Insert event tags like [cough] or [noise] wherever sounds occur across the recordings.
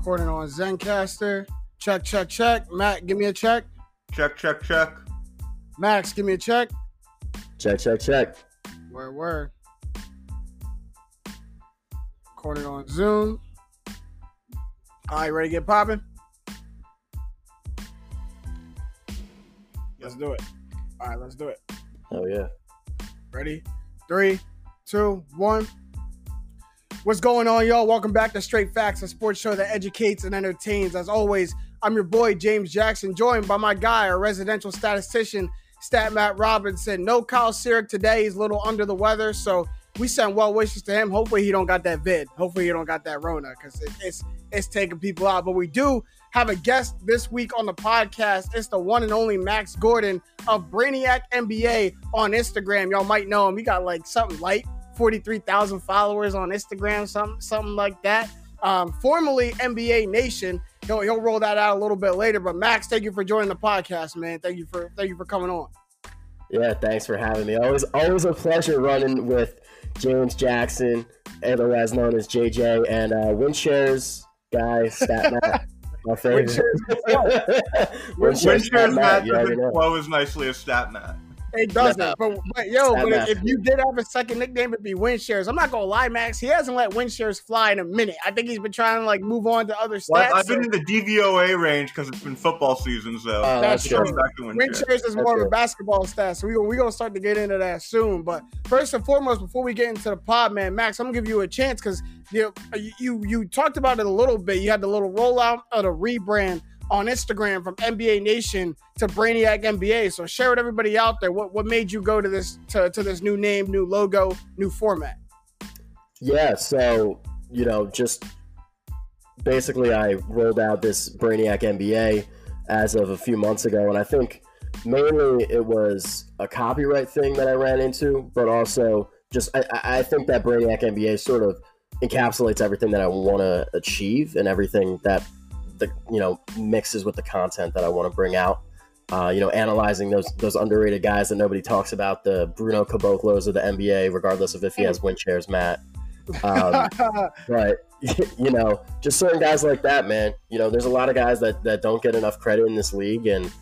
Recording on Zencastr. Check, check, check. Matt, give me a check. Check, check, check. Max, give me a check. Check, check, check. Word, word. Recording on Zoom. All right, ready to get popping? Let's do it. All right, let's do it. Oh yeah. Ready? Three, two, one. What's going on, y'all? Welcome back to Straight Facts, a sports show that educates and entertains. As always, I'm your boy, James Jackson, joined by my guy, our residential statistician, Stat Matt Robinson. No Kyle Sirik today. He's a little under the weather, so we send well wishes to him. Hopefully, he don't got that vid. Hopefully, he don't got that Rona because it, it's it's taking people out. But we do have a guest this week on the podcast. It's the one and only Max Gordon of Brainiac NBA on Instagram. Y'all might know him. He got like something light 43,000 followers on Instagram, something something like that. Um, formerly NBA Nation. He'll, he'll roll that out a little bit later. But Max, thank you for joining the podcast, man. Thank you for thank you for coming on. Yeah, thanks for having me. Always always a pleasure running with James Jackson, otherwise known as JJ, and uh, Win Shares guy, Stat Matt. [laughs] My favorite. Win Shares [laughs] Matt doesn't flow as nicely as Stat Matt. It doesn't. No. But, but yo, but if, if, you did have a second nickname, it'd be Win Shares. I'm not gonna lie, Max. He hasn't let Win Shares fly in a minute. I think he's been trying to like move on to other stats. Well, I've been in the DVOA range because it's been football season, so uh, that's true. Win Shares is more of a basketball stat, so we we gonna start to get into that soon. But first and foremost, before we get into the pod, man, Max, I'm gonna give you a chance because you you you talked about it a little bit. You had the little rollout of the rebrand on Instagram from NBA Nation to Brainiac NBA. So share with everybody out there what, what made you go to this to, to this new name, new logo, new format. Yeah, so you know, just basically I rolled out this Brainiac NBA as of a few months ago, and I think mainly it was a copyright thing that I ran into, but also just I, I think that Brainiac NBA sort of encapsulates everything that I want to achieve and everything that the you know mixes with the content that I want to bring out. Uh, you know, analyzing those those underrated guys that nobody talks about, the Bruno Caboclos of the NBA, regardless of if he has win shares, Matt. Um, [laughs] but [laughs] you know, just certain guys like that, man. You know, there's a lot of guys that that don't get enough credit in this league, and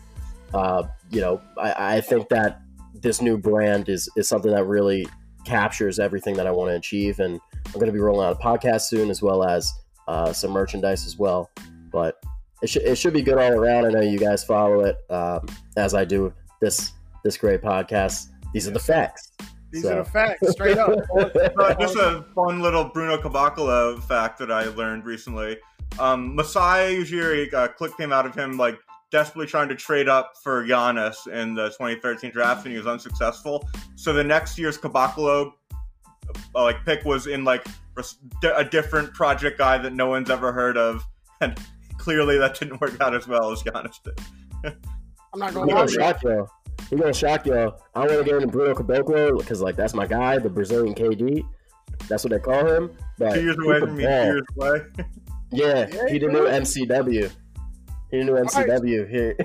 uh, you know, I, I think that this new brand is is something that really captures everything that I want to achieve, and I'm going to be rolling out a podcast soon, as well as uh, some merchandise as well. But it should it should be good all around. I know you guys follow it um, as I do this this great podcast. These are the facts. These so. are the facts, straight up. uh, [laughs] just a fun little Bruno Caboclo fact that I learned recently. Um, Masai Ujiri, uh, clip came out of him like desperately trying to trade up for Giannis in the 2013 draft, and he was unsuccessful. So the next year's Caboclo uh, like pick was in like a different project guy that no one's ever heard of, and clearly that didn't work out as well as Giannis did. I'm not going to shock y'all. He's gonna shock y'all. I want to get into Bruno Caboclo because like that's my guy, the Brazilian KD. That's what they call him. But two years away from me, two years away. yeah, [laughs] yeah, he didn't know MCW. He didn't know MCW right. here.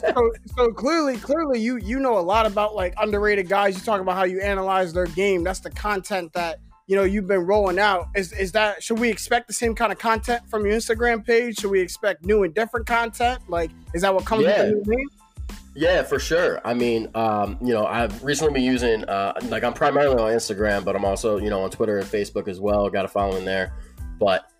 [laughs] so, so clearly, clearly, you you know a lot about like underrated guys. You talk about how you analyze their game. That's the content that you know you've been rolling out is is that should we expect the same kind of content from your instagram page should we expect new and different content like is that what comes yeah. with the new name yeah, for sure. I mean, um, you know, I've recently been using uh, like I'm primarily on Instagram, but I'm also you know on Twitter and Facebook as well. Got a following there, but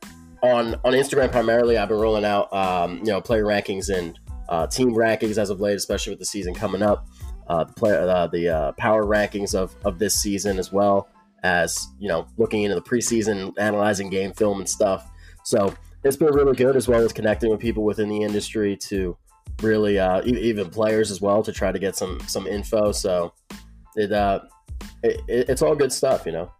on on Instagram primarily, I've been rolling out um, you know player rankings and uh, team rankings as of late, especially with the season coming up. Uh, the player, uh, the uh, power rankings of of this season as well as you know looking into the preseason, analyzing game film and stuff. So it's been really good as well as connecting with people within the industry to really uh, even players as well to try to get some some info. So it, uh, it it's all good stuff, you know.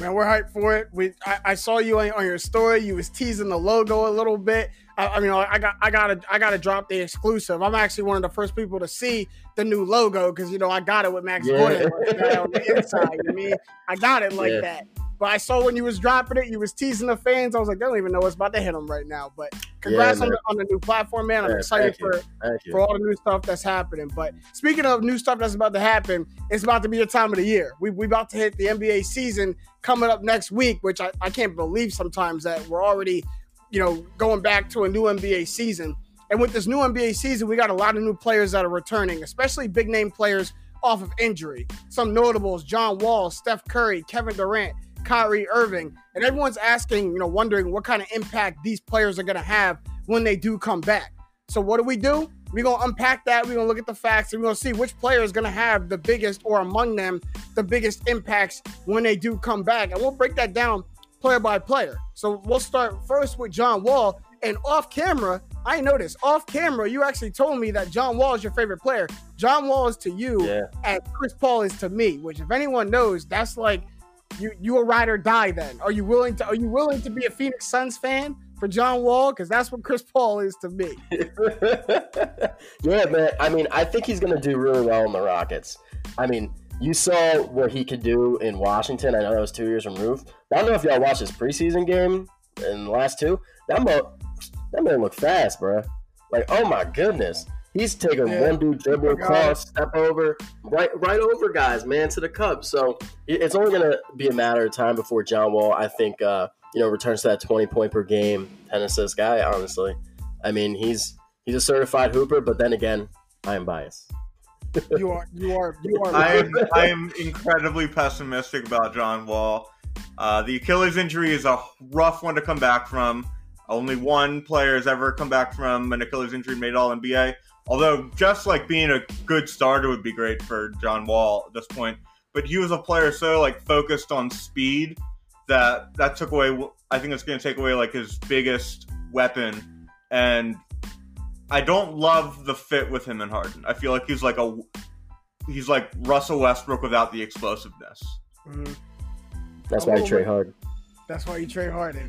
Man, we're hyped for it. We I, I saw you on, on, your story. You was teasing the logo a little bit. I, I mean, I got I gotta I gotta drop the exclusive. I'm actually one of the first people to see the new logo because you know I got it with Max yeah. Gordon on the inside. You mean I got it like yeah. that. But I saw when you was dropping it, you was teasing the fans. I was like, they don't even know what's about to hit them right now. But congrats yeah, on, the, on, the, new platform, man. I'm yeah, excited for for all the new stuff that's happening. But speaking of new stuff that's about to happen, it's about to be the time of the year. We we about to hit the NBA season coming up next week, which I, I can't believe sometimes that we're already you know, going back to a new NBA season. And with this new NBA season, we got a lot of new players that are returning, especially big name players off of injury. Some notables: John Wall, Steph Curry, Kevin Durant, Kyrie Irving, and everyone's asking, you know, wondering what kind of impact these players are going to have when they do come back. So what do we do? We're going to unpack that. We're going to look at the facts and we're going to see which player is going to have the biggest or among them the biggest impacts when they do come back. And we'll break that down player by player. So we'll start first with John Wall. And off camera, I noticed off camera, you actually told me that John Wall is your favorite player. John Wall is to you Yeah. as Chris Paul is to me, which if anyone knows, that's like you you a ride or die then. Are you willing to are you willing to be a Phoenix Suns fan for John Wall? Because that's what Chris Paul is to me. [laughs] yeah, man. I mean, I think he's going to do really well in the Rockets. I mean, you saw what he could do in Washington. I know that was two years removed. I don't know if y'all watched his preseason game in the last two. That man, that man looked fast, bro. Like, oh my goodness. He's taking Yeah. one dude dribble Forgot. across, step over, right, right over guys, man, to the Cubs. So it's only going to be a matter of time before John Wall, I think, uh, you know, returns to that twenty point per game, ten assist guy. Honestly, I mean, he's he's a certified hooper, but then again, I am biased. You are you are you are I am I am incredibly pessimistic about John Wall. Uh, the Achilles injury is a rough one to come back from. Only one player has ever come back from an Achilles injury made All NBA. Although just like being a good starter would be great for John Wall at this point, but he was a player so like focused on speed that that took away. I think it's going to take away like his biggest weapon, and I don't love the fit with him and Harden. I feel like he's like a he's like Russell Westbrook without the explosiveness. Mhm. That's why you trade hard. That's why you trade Harden.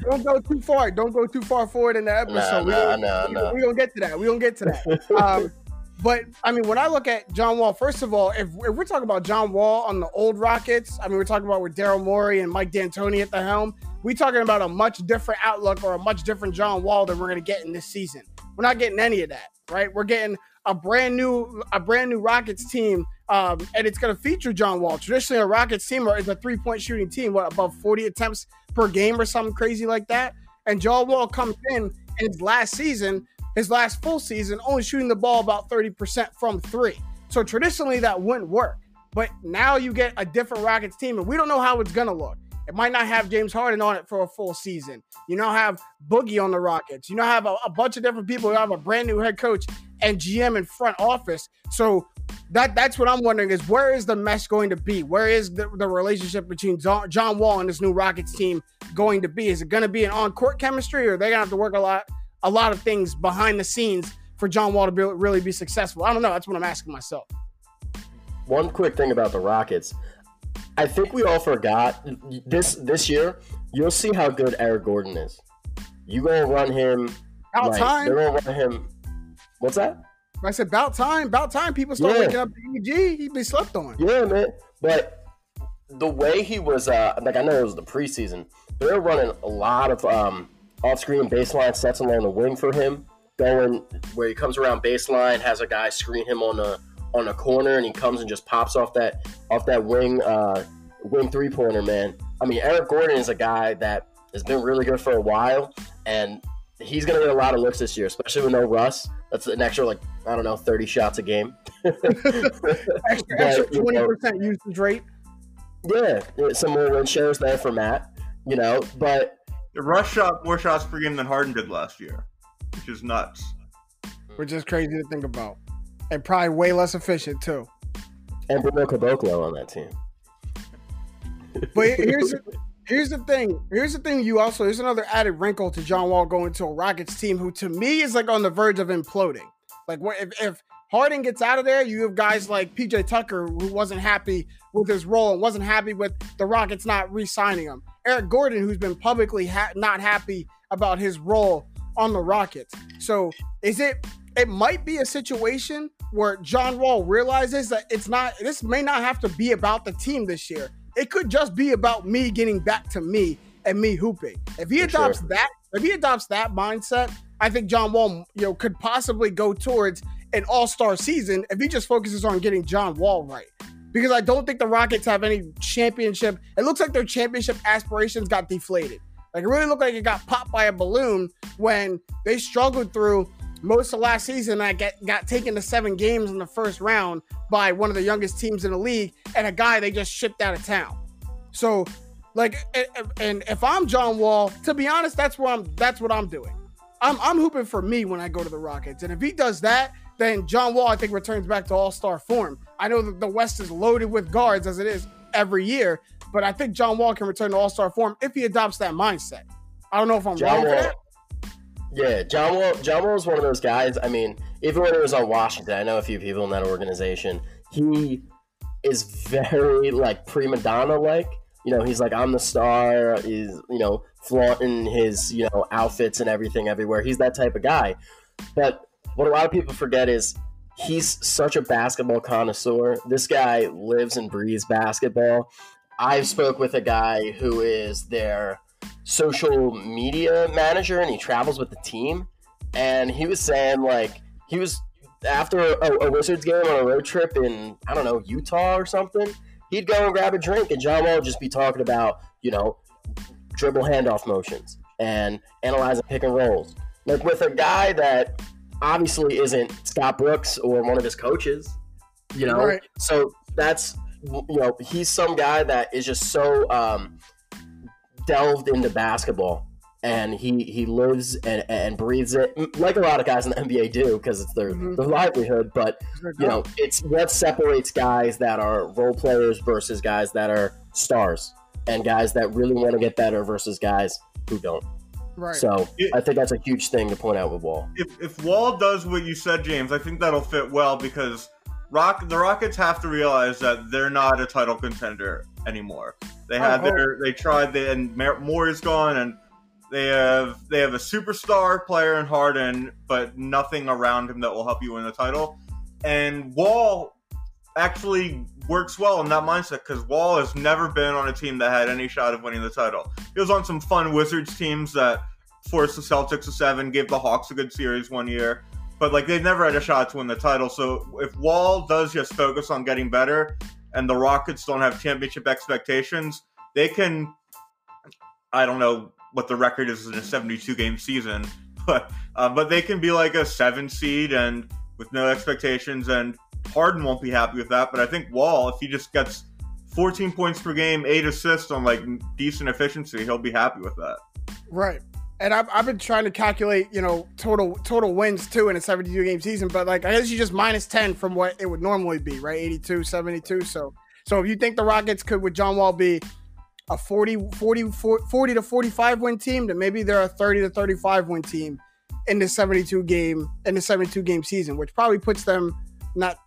Don't go too far. Don't go too far forward in the episode. we nah, gonna, nah, we, nah. we gonna get to that. We gonna get to that. Um, [laughs] but I mean, when I look at John Wall, first of all, if, if we're talking about John Wall on the old Rockets, I mean, we're talking about with Daryl Morey and Mike D'Antoni at the helm. We're talking about a much different outlook or a much different John Wall than we're gonna get in this season. We're not getting any of that, right? We're getting a brand new a brand new Rockets team, um, and it's going to feature John Wall. Traditionally, a Rockets team is a three point shooting team, what above forty attempts per game or something crazy like that. And John Wall comes in in his last season, his last full season, only shooting the ball about thirty percent from three. So traditionally, that wouldn't work. But now you get a different Rockets team, and we don't know how it's going to look. It might not have James Harden on it for a full season. You now have Boogie on the Rockets. You now have a, a bunch of different people. You have a brand new head coach and GM in front office. So that that's what I'm wondering is where is the mesh going to be? Where is the, the relationship between John, John Wall and this new Rockets team going to be? Is it going to be an on court chemistry, or are they gonna have to work a lot a lot of things behind the scenes for John Wall to be, really be successful? I don't know. That's what I'm asking myself. One quick thing about the Rockets. I think we all forgot this this year. You'll see how good Eric Gordon is. You gonna run him? About like, time. They're gonna run him. What's that? I said about time. About time. People start Yeah. waking up to EG. He'd be slept on. Yeah, man. But the way he was, uh, like I know it was the preseason. They were running a lot of um, off-screen baseline sets along the wing for him, going where he comes around baseline, has a guy screen him on the on the corner, and he comes and just pops off that off that wing uh, wing three pointer. Man, I mean Eric Gordon is a guy that has been really good for a while, and he's gonna get a lot of looks this year, especially with no Russ. That's an extra like I don't know, thirty shots a game. [laughs] Extra, extra 20% usage rate. Yeah, yeah, some more win shares there for Matt. You know, but The Rush shot more shots per game than Harden did last year, which is nuts. which is crazy to think about, and probably way less efficient too. and Bruno Caboclo on that team. But here's the, here's the thing. Here's the thing. You also there's another added wrinkle to John Wall going to a Rockets team who, to me, is like on the verge of imploding. Like, what if, if Harden gets out of there, you have guys like PJ Tucker who wasn't happy with his role and wasn't happy with the Rockets not re-signing him. Eric Gordon, who's been publicly ha- not happy about his role on the Rockets. So, is it? It might be a situation where John Wall realizes that it's not. This may not have to be about the team this year. It could just be about me getting back to me and me hooping. If he For adopts sure. that, if he adopts that mindset, I think John Wall, you know, could possibly go towards an all-star season if he just focuses on getting John Wall right. Because I don't think the Rockets have any championship. It looks like their championship aspirations got deflated. Like it really looked like it got popped by a balloon when they struggled through most of last season. I get got taken to seven games in the first round by one of the youngest teams in the league and a guy they just shipped out of town. So, like, and if I'm John Wall, to be honest, that's what I'm. That's what I'm doing. I'm I'm hooping for me when I go to the Rockets, and if he does that, then John Wall I think returns back to All Star form. I know that the West is loaded with guards as it is every year, but I think John Wall can return to All Star form if he adopts that mindset. I don't know if I'm John wrong Wall, for that. Yeah, John Wall. John Wall is one of those guys. I mean, even when he was on Washington, I know a few people in that organization. He is very like prima donna like. You know, he's like, I'm the star. He's you know flaunting his you know outfits and everything everywhere. He's that type of guy. But what a lot of people forget is he's such a basketball connoisseur. This guy lives and breathes basketball. I've spoke with a guy who is their social media manager and he travels with the team. And he was saying, like, he was after a, a Wizards game on a road trip in, I don't know, Utah or something. He'd go and grab a drink, and John Wall would just be talking about, you know, dribble handoff motions and analyzing pick and rolls. Like with a guy that obviously isn't Scott Brooks or one of his coaches, you know. Right. So that's you know he's some guy that is just so um, delved into basketball and he he lives and, and breathes it like a lot of guys in the NBA do because it's their, mm-hmm. their livelihood. But you know, it's what separates guys that are role players versus guys that are stars, and guys that really want to get better versus guys who don't. Right. So it, I think that's a huge thing to point out with Wall. If if Wall does what you said, James, I think that'll fit well because Rock the Rockets have to realize that they're not a title contender anymore. They oh, had oh, their they tried they, and Morey is gone and they have they have a superstar player in Harden, but nothing around him that will help you win the title. And Wall actually works well in that mindset because Wall has never been on a team that had any shot of winning the title. He was on some fun Wizards teams that forced the Celtics to seven, gave the Hawks a good series one year but like they've never had a shot to win the title. So if Wall does just focus on getting better, and the Rockets don't have championship expectations, they can. I don't know what the record is in a 72 game season, [laughs] but uh, but they can be like a seven seed and with no expectations, and Harden won't be happy with that. But I think Wall, if he just gets 14 points per game, eight assists on like decent efficiency, he'll be happy with that. Right and I've, I've been trying to calculate, you know, total total wins too in a 72 game season, but like I guess you just minus 10 from what it would normally be, right? 82, 72. So so if you think the Rockets could with John Wall be a 40 40 40 to 45 win team, then maybe they're a 30 to 35 win team in the 72 game in the 72 game season, which probably puts them not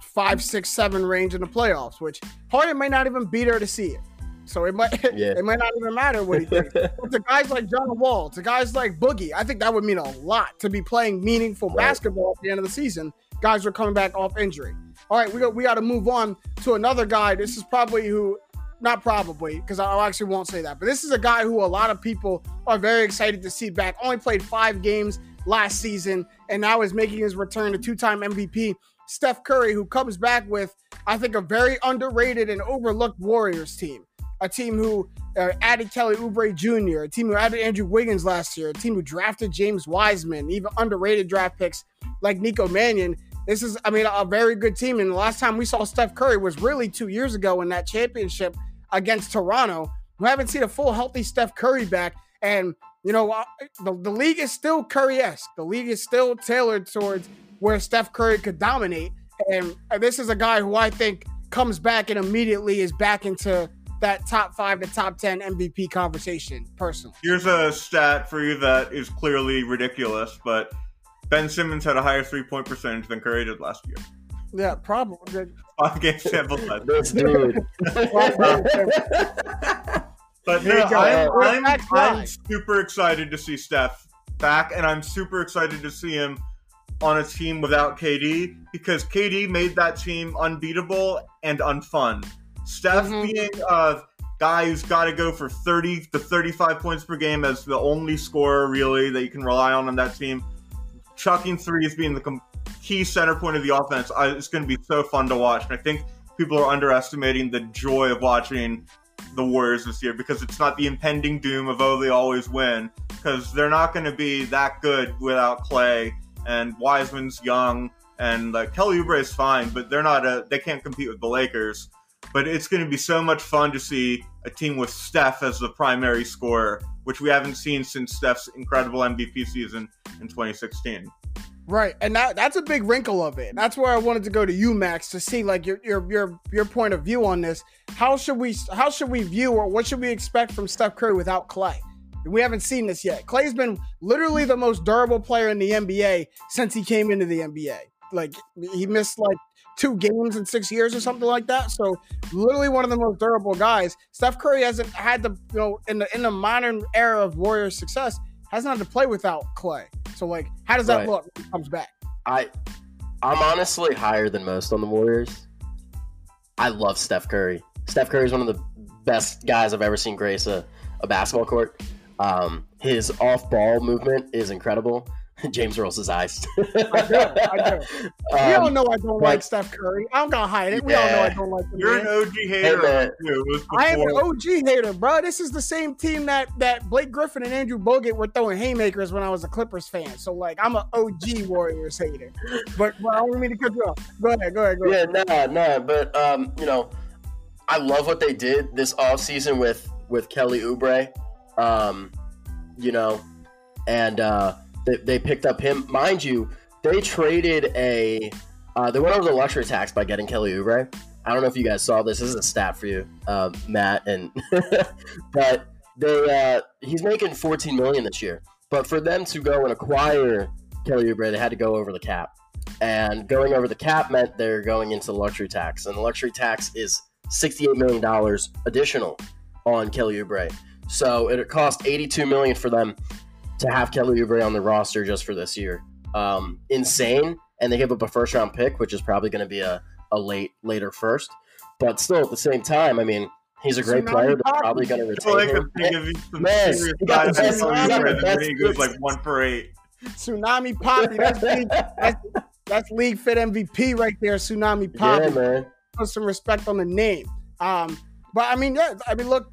five, six, seven range in the playoffs, which Harden might not even be there to see it. So it might [laughs] yeah. it might not even matter what he thinks. [laughs] but to guys like John Wall, to guys like Boogie, I think that would mean a lot to be playing meaningful right. basketball at the end of the season. Guys are coming back off injury. All right, we got we got to move on to another guy. This is probably who, not probably, because I actually won't say that, but this is a guy who a lot of people are very excited to see back. Only played five games last season, and now is making his return to two-time MVP. Steph Curry, who comes back with, I think, a very underrated and overlooked Warriors team a team who uh, added Kelly Oubre Jr., a team who added Andrew Wiggins last year, a team who drafted James Wiseman, even underrated draft picks like Nico Mannion. This is, I mean, a very good team. And the last time we saw Steph Curry was really two years ago in that championship against Toronto. We haven't seen a full healthy Steph Curry back. And, you know, uh, the, the league is still Curry esque. The league is still tailored towards where Steph Curry could dominate. And this is a guy who I think comes back and immediately is back into that top five to top 10 MVP conversation, personally. Here's a stat for you that is clearly ridiculous, but Ben Simmons had a higher three point percentage than Curry did last year. Yeah, probably. Five game sample size. This dude. [laughs] but no, I'm, I'm, I'm super excited to see Steph back, and I'm super excited to see him on a team without KD because KD made that team unbeatable and unfun. Steph mm-hmm. being a guy who's got to go for 30 to 35 points per game as the only scorer really that you can rely on on that team. Chucking threes being the key center point of the offense. It's going to be so fun to watch. And I think people are underestimating the joy of watching the Warriors this year because it's not the impending doom of oh they always win because they're not going to be that good without Klay and Wiseman's young and like Kelly Oubre is fine, but they're not a they can't compete with the Lakers. But it's going to be so much fun to see a team with Steph as the primary scorer, which we haven't seen since Steph's incredible MVP season in 2016. Right, and that that's a big wrinkle of it. That's where I wanted to go to you, Max, to see like your your your your point of view on this. How should we how should we view or what should we expect from Steph Curry without Klay? We haven't seen this yet. Klay's been literally the most durable player in the NBA since he came into the NBA. Like he missed like two games in six years or something like that. So literally one of the most durable guys. Steph Curry hasn't had to, you know, in the in the modern era of Warriors success, hasn't had to play without Klay. So like, how does that right. look when he comes back? I I'm honestly higher than most on the Warriors. I love Steph Curry. Steph Curry is one of the best guys I've ever seen grace a, a basketball court. Um, his off ball movement is incredible. [laughs] James rolls his eyes. [laughs] I do. I do. Um, we all know I don't but, like Steph Curry. I'm gonna hide it. We yeah. all know I don't like him. You're man. an OG hater. Hey, I am an OG hater, bro. This is the same team that that Blake Griffin and Andrew Bogut were throwing haymakers when I was a Clippers fan. So like, I'm an OG Warriors hater. But, but I don't mean to cut you off. Go ahead. Go ahead. Go ahead. Yeah, nah, nah. But um, you know, I love what they did this off season with with Kelly Oubre. Um, you know, and uh they, they picked up him. Mind you, they traded a. Uh, they went over the luxury tax by getting Kelly Oubre. I don't know if you guys saw this. This is a stat for you, uh, Matt, and [laughs] but they uh, he's making 14 million this year. But for them to go and acquire Kelly Oubre, they had to go over the cap, and going over the cap meant they're going into the luxury tax, and the luxury tax is 68 million dollars additional on Kelly Oubre. So it cost 82 million for them to have Kelly Oubre on the roster just for this year. Um, insane. And they give up a first round pick, which is probably going to be a, a late later first. But still, at the same time, I mean, he's a great player. They're probably going to retain like him. Man, he got the best, he goes like one for eight. Tsunami Papi. That's league, [laughs] that's, that's league fit MVP right there. Tsunami Papi. Yeah, man. Put some respect on the name. Um, but I mean, yeah, I mean, look,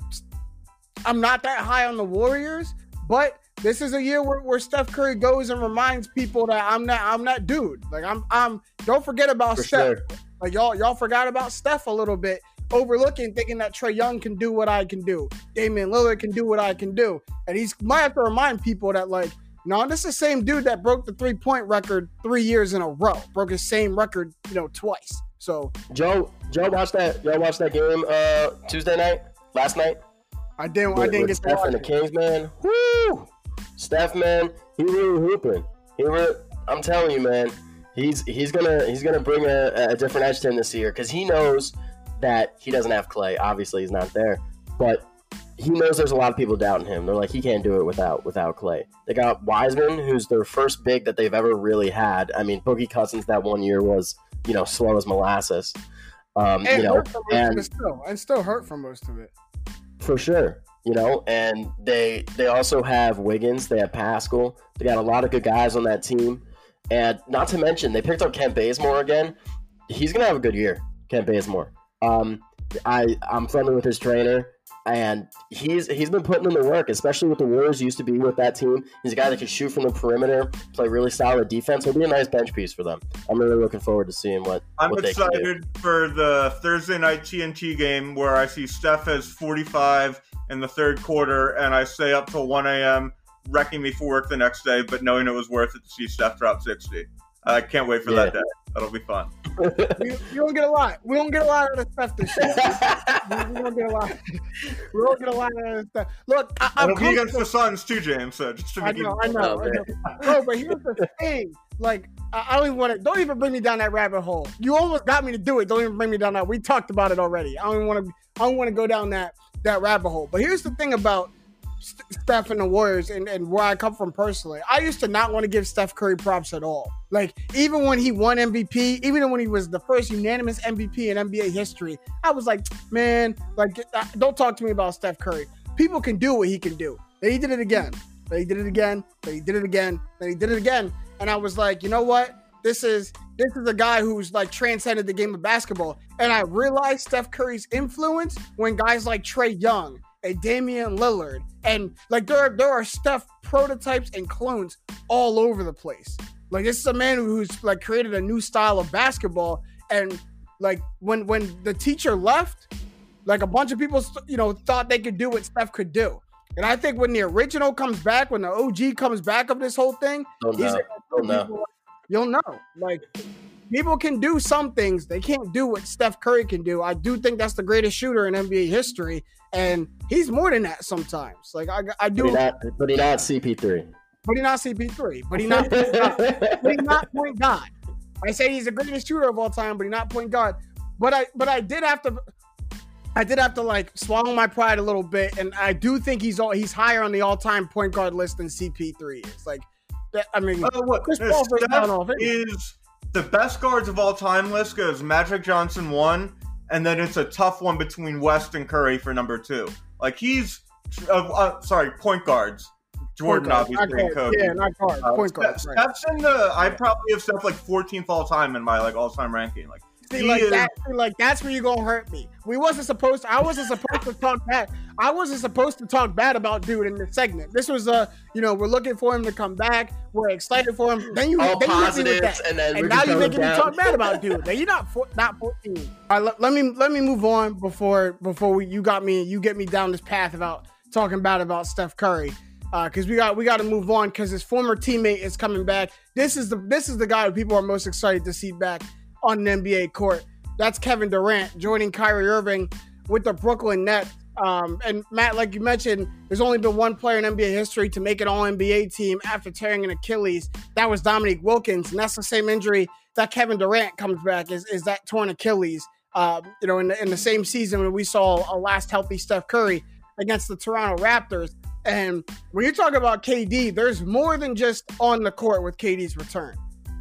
I'm not that high on the Warriors, but this is a year where, where Steph Curry goes and reminds people that I'm not I'm not dude. Like I'm I'm don't forget about For Steph. Sure. Like y'all y'all forgot about Steph a little bit, overlooking thinking that Trae Young can do what I can do. Damian Lillard can do what I can do. And he's might have to remind people that like no, this is the same dude that broke the three point record three years in a row. Broke his same record, you know, twice. So Joe, Joe watched that. Y'all watched that game uh Tuesday night, last night. I didn't. With, I didn't get Steph and the Kings, man. Woo! Steph, man, he really hooping. He really, I'm telling you, man, he's he's gonna he's gonna bring a, a different edge to him this year because he knows that he doesn't have Klay. Obviously, he's not there, but he knows there's a lot of people doubting him. They're like, he can't do it without without Klay. They got Wiseman, who's their first big that they've ever really had. I mean, Boogie Cousins that one year was you know slow as molasses. Um, and you know, and still, and still hurt for most of it. For sure you know, and they they also have Wiggins, they have Paschall, they got a lot of good guys on that team, and not to mention they picked up Kent Bazemore again. He's gonna have a good year, Kent Bazemore. Um, I I'm friendly with his trainer and he's he's been putting in the work, especially with the Warriors used to be with that team. He's a guy that can shoot from the perimeter, play really solid defense. He'll be a nice bench piece for them. I'm really looking forward to seeing what. I'm what excited for the Thursday night TNT game where I see Steph has 45 in the third quarter, and I stay up till 1 a.m. wrecking me for work the next day, but knowing it was worth it to see Steph drop 60. I can't wait for yeah. that day. That'll be fun. we, we, don't get a lot. We don't get a lot of the stuff this year. [laughs] we, we, don't get a lot. We don't get a lot of the stuff. Look, I, I'm It'll be against the Suns too, James. So just to I know, I know, oh, I know. Bro, but here's the thing. Like, I don't even want to. Don't even bring me down that rabbit hole. You almost got me to do it. Don't even bring me down that. We talked about it already. I don't even want to. I don't want to go down that that rabbit hole. But here's the thing about Steph and the Warriors and, and where I come from personally. I used to not want to give Steph Curry props at all. Like, even when he won MVP, even when he was the first unanimous MVP in NBA history, I was like, man, like, don't talk to me about Steph Curry. People can do what he can do. Then he did it again. Then he did it again. Then he did it again. Then he did it again. And I was like, you know what? This is this is a guy who's like transcended the game of basketball. And I realized Steph Curry's influence when guys like Trae Young and Damian Lillard and like there are, there are Steph prototypes and clones all over the place. Like this is a man who's like created a new style of basketball and like when when the teacher left, like a bunch of people you know thought they could do what Steph could do. And I think when the original comes back, when the OG comes back of this whole thing, Don't know. Don't know. You'll know. Like people can do some things, they can't do what Steph Curry can do. I do think that's the greatest shooter in NBA history, and he's more than that sometimes. Like I, I But do, he not, but he not CP3. but he not CP3, but he not, but he not point guard. I say he's the greatest shooter of all time, but he not point guard. But I, but I did have to. I did have to like swallow my pride a little bit, and I do think he's all he's higher on the all-time point guard list than CP3 is. Like, that, I mean, Uh, what Chris Paul first Steph down off it. is the best guards of all time list goes Magic Johnson one, and then it's a tough one between West and Curry for number two. Like he's uh, uh, sorry, point guards. Jordan Point guard, obviously and. Kobe. Yeah, not guard. Uh, point guard. Steph- right. Steph's in the. I probably have Steph like 14th all time in my like all time ranking. Like See, like is- that, see, like that's where you gonna hurt me. We wasn't supposed. To, I wasn't supposed to talk bad. I wasn't supposed to talk bad about dude in this segment. This was a, you know, we're looking for him to come back. We're excited for him. Then you, All then you hit me with that. and and now you're making me talk bad about dude. Now you're not four, not 14. All right, let, let me let me move on before before we, you got me you get me down this path about talking bad about Steph Curry. Uh, because we got we got to move on because his former teammate is coming back. This is the this is the guy who people are most excited to see back on an NBA court. That's Kevin Durant joining Kyrie Irving with the Brooklyn Nets. Um, and Matt, like you mentioned, there's only been one player in NBA history to make an All NBA team after tearing an Achilles. That was Dominique Wilkins, and that's the same injury that Kevin Durant comes back is, is that torn Achilles. Uh, you know, in the, in the same season when we saw a last healthy Steph Curry against the Toronto Raptors. And when you talk about KD, there's more than just on the court with KD's return.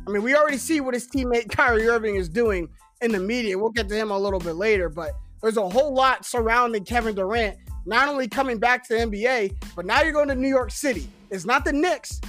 I mean, we already see what his teammate [laughs] Kyrie Irving is doing in the media. We'll get to him a little bit later, but there's a whole lot surrounding Kevin Durant, not only coming back to the NBA, but now you're going to New York City. It's not the Knicks,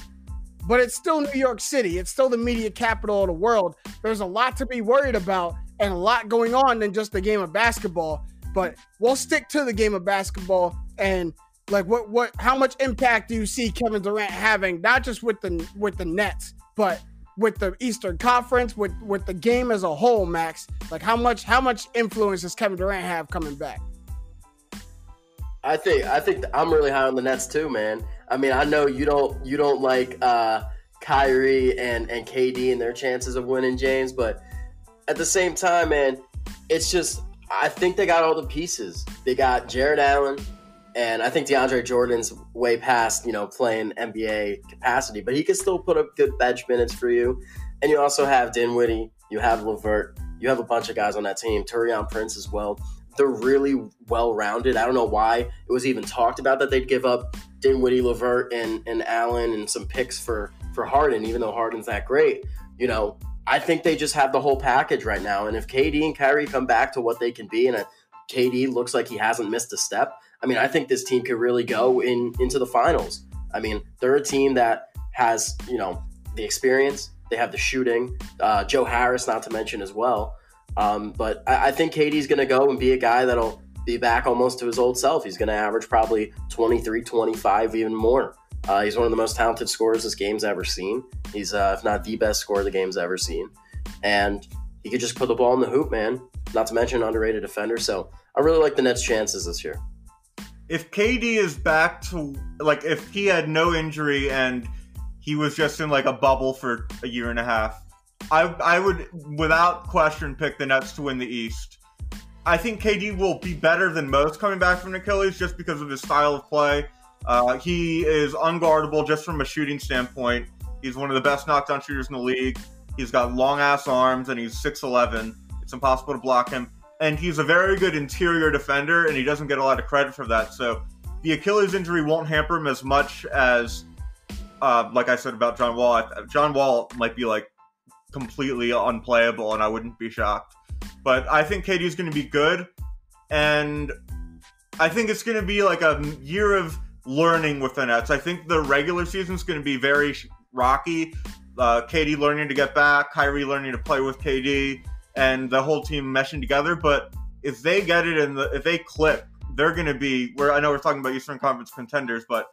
but it's still New York City. It's still the media capital of the world. There's a lot to be worried about and a lot going on than just the game of basketball. But we'll stick to the game of basketball and like what what how much impact do you see Kevin Durant having not just with the with the Nets, but with the Eastern Conference, with with the game as a whole, Max? Like how much how much influence does Kevin Durant have coming back? I think I think I'm really high on the Nets too, man. I mean, I know you don't you don't like uh, Kyrie and and KD and their chances of winning James, but at the same time, man, it's just I think they got all the pieces. They got Jarrett Allen, and I think DeAndre Jordan's way past you know playing NBA capacity, but he can still put up good bench minutes for you. And you also have Dinwiddie, you have LeVert, you have a bunch of guys on that team, Taurean Prince as well they're really well rounded. I don't know why it was even talked about that they'd give up Dinwiddie, LeVert, and and Allen and some picks for for Harden, even though Harden's that great. You know, I think they just have the whole package right now. And if KD and Kyrie come back to what they can be, and a, KD looks like he hasn't missed a step, I mean, I think this team could really go in into the finals. I mean, they're a team that has you know the experience, they have the shooting, uh, Joe Harris, not to mention as well. Um, but I, I think KD's going to go and be a guy that'll be back almost to his old self. He's going to average probably 23, 25, even more. Uh, he's one of the most talented scorers this game's ever seen. He's, uh, if not the best scorer the game's ever seen. And he could just put the ball in the hoop, man. Not to mention underrated defender. So I really like the Nets' chances this year. If KD is back to like if he had no injury and he was just in like a bubble for a year and a half, I I would without question pick the Nets to win the East. I think KD will be better than most coming back from Achilles just because of his style of play. Uh, he is unguardable just from a shooting standpoint. He's one of the best knockdown shooters in the league. He's got long ass arms and he's 6'11. It's impossible to block him. And he's a very good interior defender and he doesn't get a lot of credit for that. So the Achilles injury won't hamper him as much as, uh, like I said about John Wall. John Wall might be like completely unplayable and I wouldn't be shocked. But I think KD is going to be good. And I think it's going to be like a year of learning with the Nets. I think the regular season is going to be very rocky. uh, KD learning to get back, Kyrie learning to play with KD, and the whole team meshing together. But if they get it and the, if they click, they're going to be. Where I know we're talking about Eastern Conference contenders, but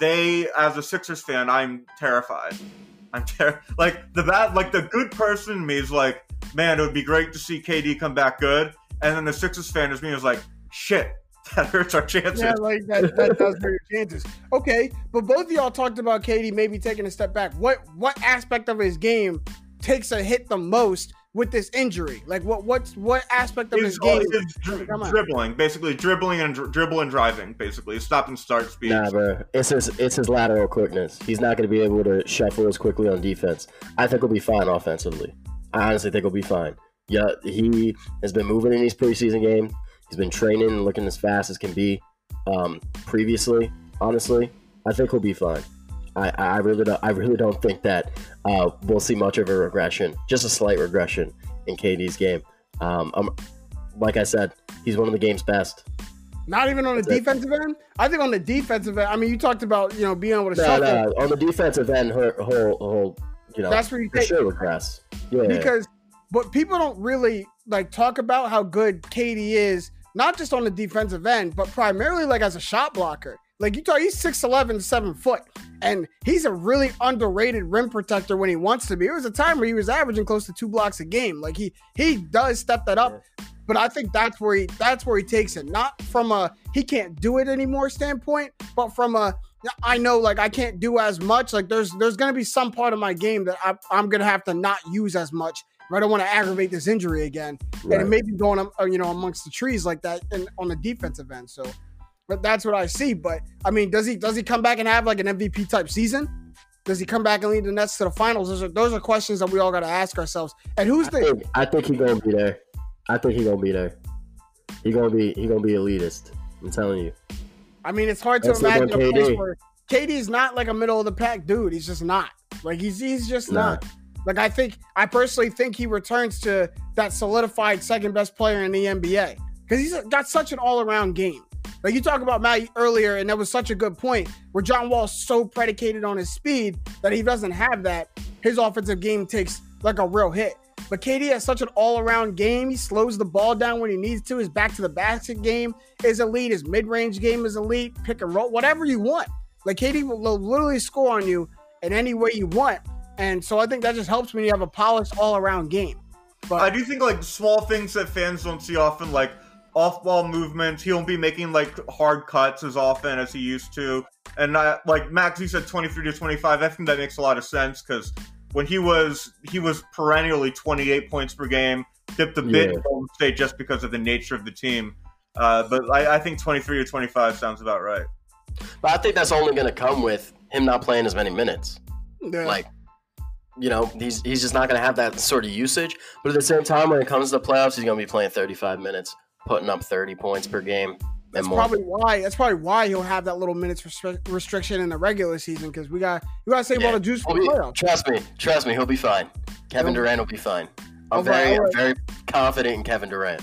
they, as a Sixers fan, I'm terrified. I'm ter- [laughs] like the bad, like the good person in me is like, man, it would be great to see KD come back good, and then the Sixers fan is me is like, shit, [laughs] that hurts our chances. Yeah, like that, that does hurt your chances. Okay, but both of y'all talked about KD maybe taking a step back. What what aspect of his game takes a hit the most with this injury? Like what what's what aspect of his, His, game? his dri- dribbling, basically dribbling and dri- dribble and driving, basically stop and start speed. Nah, bro. It's his it's his lateral quickness. He's not going to be able to shuffle as quickly on defense. I think he'll be fine offensively. I honestly think he'll be fine. Yeah, he has been moving in these preseason games. He's been training and looking as fast as can be. Um, previously, honestly, I think he'll be fine. I, I really don't. I really don't think that uh, we'll see much of a regression, just a slight regression in KD's game. Um, um, like I said, he's one of the game's best. Not even on the That's it. defensive end. I think on the defensive end. I mean, you talked about you know being able to No, shuffle. no, on the defensive end, he'll, he'll, he'll you know, That's where you take sure regress. Yeah, because but people don't really like talk about how good KD is, not just on the defensive end, but primarily like as a shot blocker. Like you talk, he's 6'11, 7 foot, and he's a really underrated rim protector when he wants to be. It was a time where he was averaging close to two blocks a game. Like he he does step that up. But I think that's where he that's where he takes it. Not from a he can't do it anymore standpoint, but from a I know like I can't do as much. Like there's there's gonna be some part of my game that I, I'm gonna have to not use as much. I don't want to aggravate this injury again, and it may be going um, you know amongst the trees like that and on the defensive end. So, but that's what I see. But I mean, does he does he come back and have like an MVP type season? Does he come back and lead the Nets to the finals? Those are those are questions that we all got to ask ourselves. And who's I the think, I think he's gonna be there. I think he's gonna be there. He gonna be he gonna be elitist. I'm telling you. I mean, it's hard to Let's imagine a place KD. where KD's not like a middle of the pack dude. He's just not. Like he's he's just Nah. not. Like I think I personally think he returns to that solidified second best player in the NBA because he's got such an all around game. Like you talk about Matt earlier, and that was such a good point where John Wall's so predicated on his speed that he doesn't have that. His offensive game takes like a real hit. But KD has such an all around game. He slows the ball down when he needs to. His back to the basket game is elite. His mid range game is elite. Pick and roll, whatever you want. Like KD will literally score on you in any way you want. And so I think that just helps when you have a polished all around game. But I do think like small things that fans don't see often, like off-ball movements. He won't be making like hard cuts as often as he used to. And I, like Max, you said 23 to 25. I think that makes a lot of sense because when he was he was perennially 28 points per game, dipped a bit Yeah. in Golden State just because of the nature of the team. Uh, but I, I think 23 to 25 sounds about right. But I think that's only gonna come with him not playing as many minutes. yeah. Like, you know, he's he's just not gonna have that sort of usage. But at the same time, when it comes to the playoffs, he's gonna be playing 35 minutes, putting up 30 points per game and That's more. probably why. That's probably why he'll have that little minutes restri- restriction in the regular season because we got you got to save all the juice for the playoffs. trust me, trust me, he'll be fine. Kevin He'll- Durant will be fine. I'm Okay, very, right. Very confident in Kevin Durant.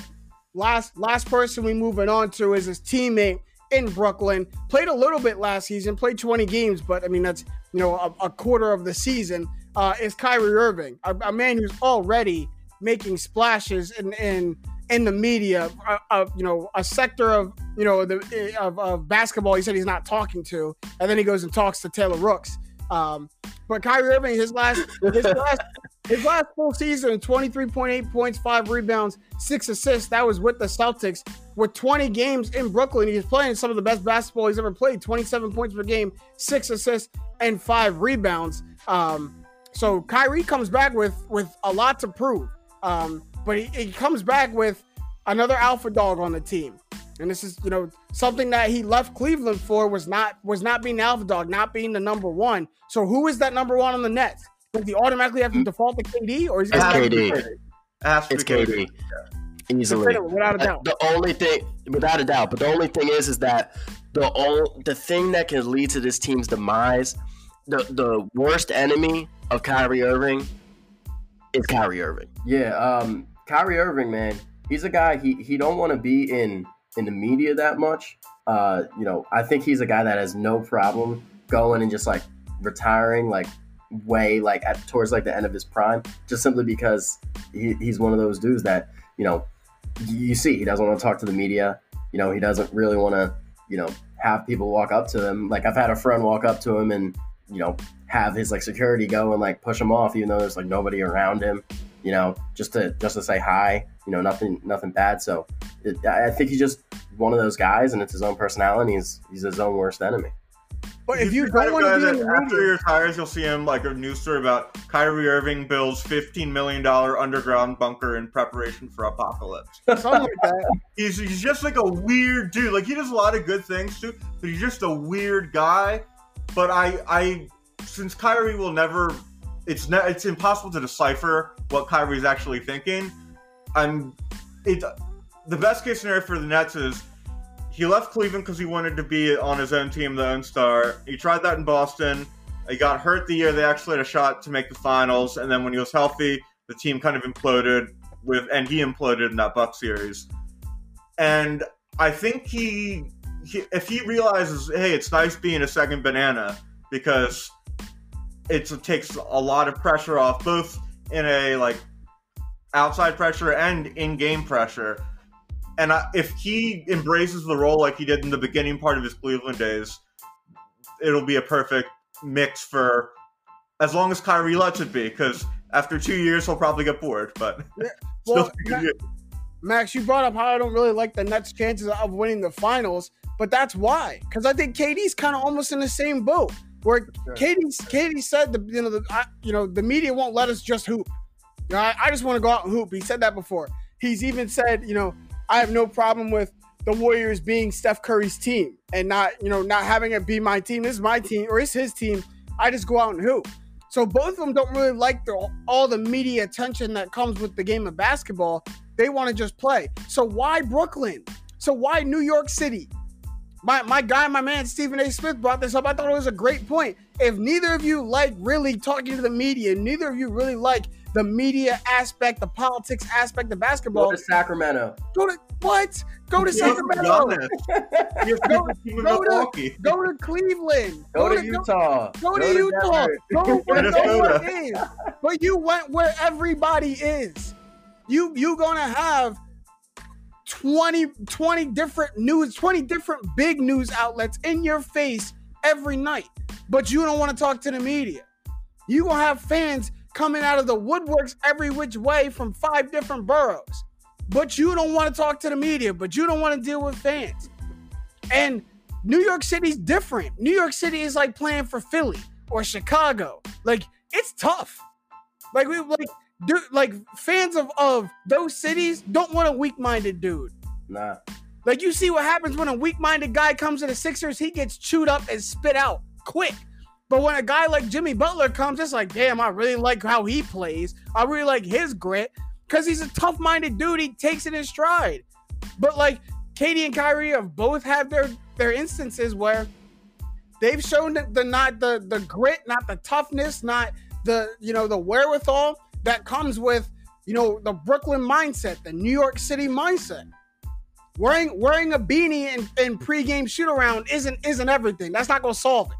Last last person we moving on to is his teammate in Brooklyn. Played a little bit last season, played 20 games, but I mean that's you know a, a quarter of the season. Uh, is Kyrie Irving, a, a man who's already making splashes in in in the media, a, you know, a sector of you know the of, of basketball. He said he's not talking to, and then he goes and talks to Taylor Rooks. Um, but Kyrie Irving, his last his last his last full season, 23.8 points, five rebounds, six assists. That was with the Celtics. With 20 games in Brooklyn, he's playing some of the best basketball he's ever played. 27 points per game, six assists, and five rebounds. Um, so Kyrie comes back with with a lot to prove. Um, but he, he comes back with another alpha dog on the team. And this is, you know, something that he left Cleveland for was not was not being alpha dog, not being the number one. So who is that number one on the Nets? Does he automatically have to default to KD, or is he It's gonna KD. be It has to It's KD. Easily. Without a Uh, doubt? The only thing, without a doubt, but the only thing is, is that the only, the thing that can lead to this team's demise, the the worst enemy of Kyrie Irving, is Kyrie Irving. Yeah, um, Kyrie Irving, man, he's a guy. He he don't want to be in in the media that much. Uh, you know, I think he's a guy that has no problem going and just like retiring, like way like at towards like the end of his prime, just simply because he, he's one of those dudes that you know you see he doesn't want to talk to the media. You know he doesn't really want to you know have people walk up to him. Like I've had a friend walk up to him and you know have his like security go and like push him off, even though there's like nobody around him. You know, just to just to say hi. You know, nothing nothing bad. So it, I think he's just one of those guys, and it's his own personality. He's he's his own worst enemy. But if you don't want to be in the after he retires, you'll see him like a news story about Kyrie Irving builds fifteen million dollar underground bunker in preparation for apocalypse. [laughs] something like that. He's he's just like a weird dude. Like he does a lot of good things too, but he's just a weird guy. But I I since Kyrie will never, it's ne- it's impossible to decipher what Kyrie's actually thinking. I'm it. The best case scenario for the Nets is he left Cleveland because he wanted to be on his own team, the own star. He tried that in Boston. He got hurt the year they actually had a shot to make the finals, and then when he was healthy, the team kind of imploded with, and he imploded in that Buck series. And I think he, he if he realizes, hey, it's nice being a second banana because it takes a lot of pressure off, both in a like outside pressure and in-game pressure and I, if he embraces the role like he did in the beginning part of his Cleveland days, it'll be a perfect mix for as long as Kyrie lets it be. Because after two years, he'll probably get bored. But [laughs] well, Max, Max, you brought up how I don't really like the Nets' chances of winning the finals, but that's why. Because I think KD's kind of almost in the same boat. Where. KD, KD said the you know the I, you know the media won't let us just hoop. You know, I, I just want to go out and hoop. He said that before. He's even said you know I have no problem with the Warriors being Steph Curry's team and not, you know, not having it be my team. This is my team or it's his team. I just go out and hoop. So both of them don't really like the, all the media attention that comes with the game of basketball. They want to just play. So why Brooklyn? So why New York City? My my guy, my man Stephen A. Smith brought this up. I thought it was a great point. If neither of you like really talking to the media, neither of you really like the media aspect, the politics aspect of basketball. Go to Sacramento. Go to what? Go to Sacramento. [laughs] go, go, to, go to Cleveland. Go, to Cleveland. go to, Utah. Go, to, Utah. Go where no is. But you went where everybody is. You you gonna have 20, 20 different news, 20 different big news outlets in your face every night. But you don't want to talk to the media. You gonna have fans coming out of the woodworks every which way from five different boroughs. But you don't want to talk to the media, but you don't want to deal with fans. And New York City's different. New York City is like playing for Philly or Chicago. Like it's tough. Like we like dude, like fans of of those cities don't want a weak-minded dude. Nah. Like you see what happens when a weak-minded guy comes to the Sixers, he gets chewed up and spit out quick. But when a guy like Jimmy Butler comes, it's like, damn, I really like how he plays. I really like his grit because he's a tough minded dude. He takes it in stride. But like KD and Kyrie have both had their their instances where they've shown the, the not the the grit, not the toughness, not the you know the wherewithal that comes with you know the Brooklyn mindset, the New York City mindset. Wearing wearing a beanie in, in pregame shoot around isn't isn't everything. That's not gonna solve it.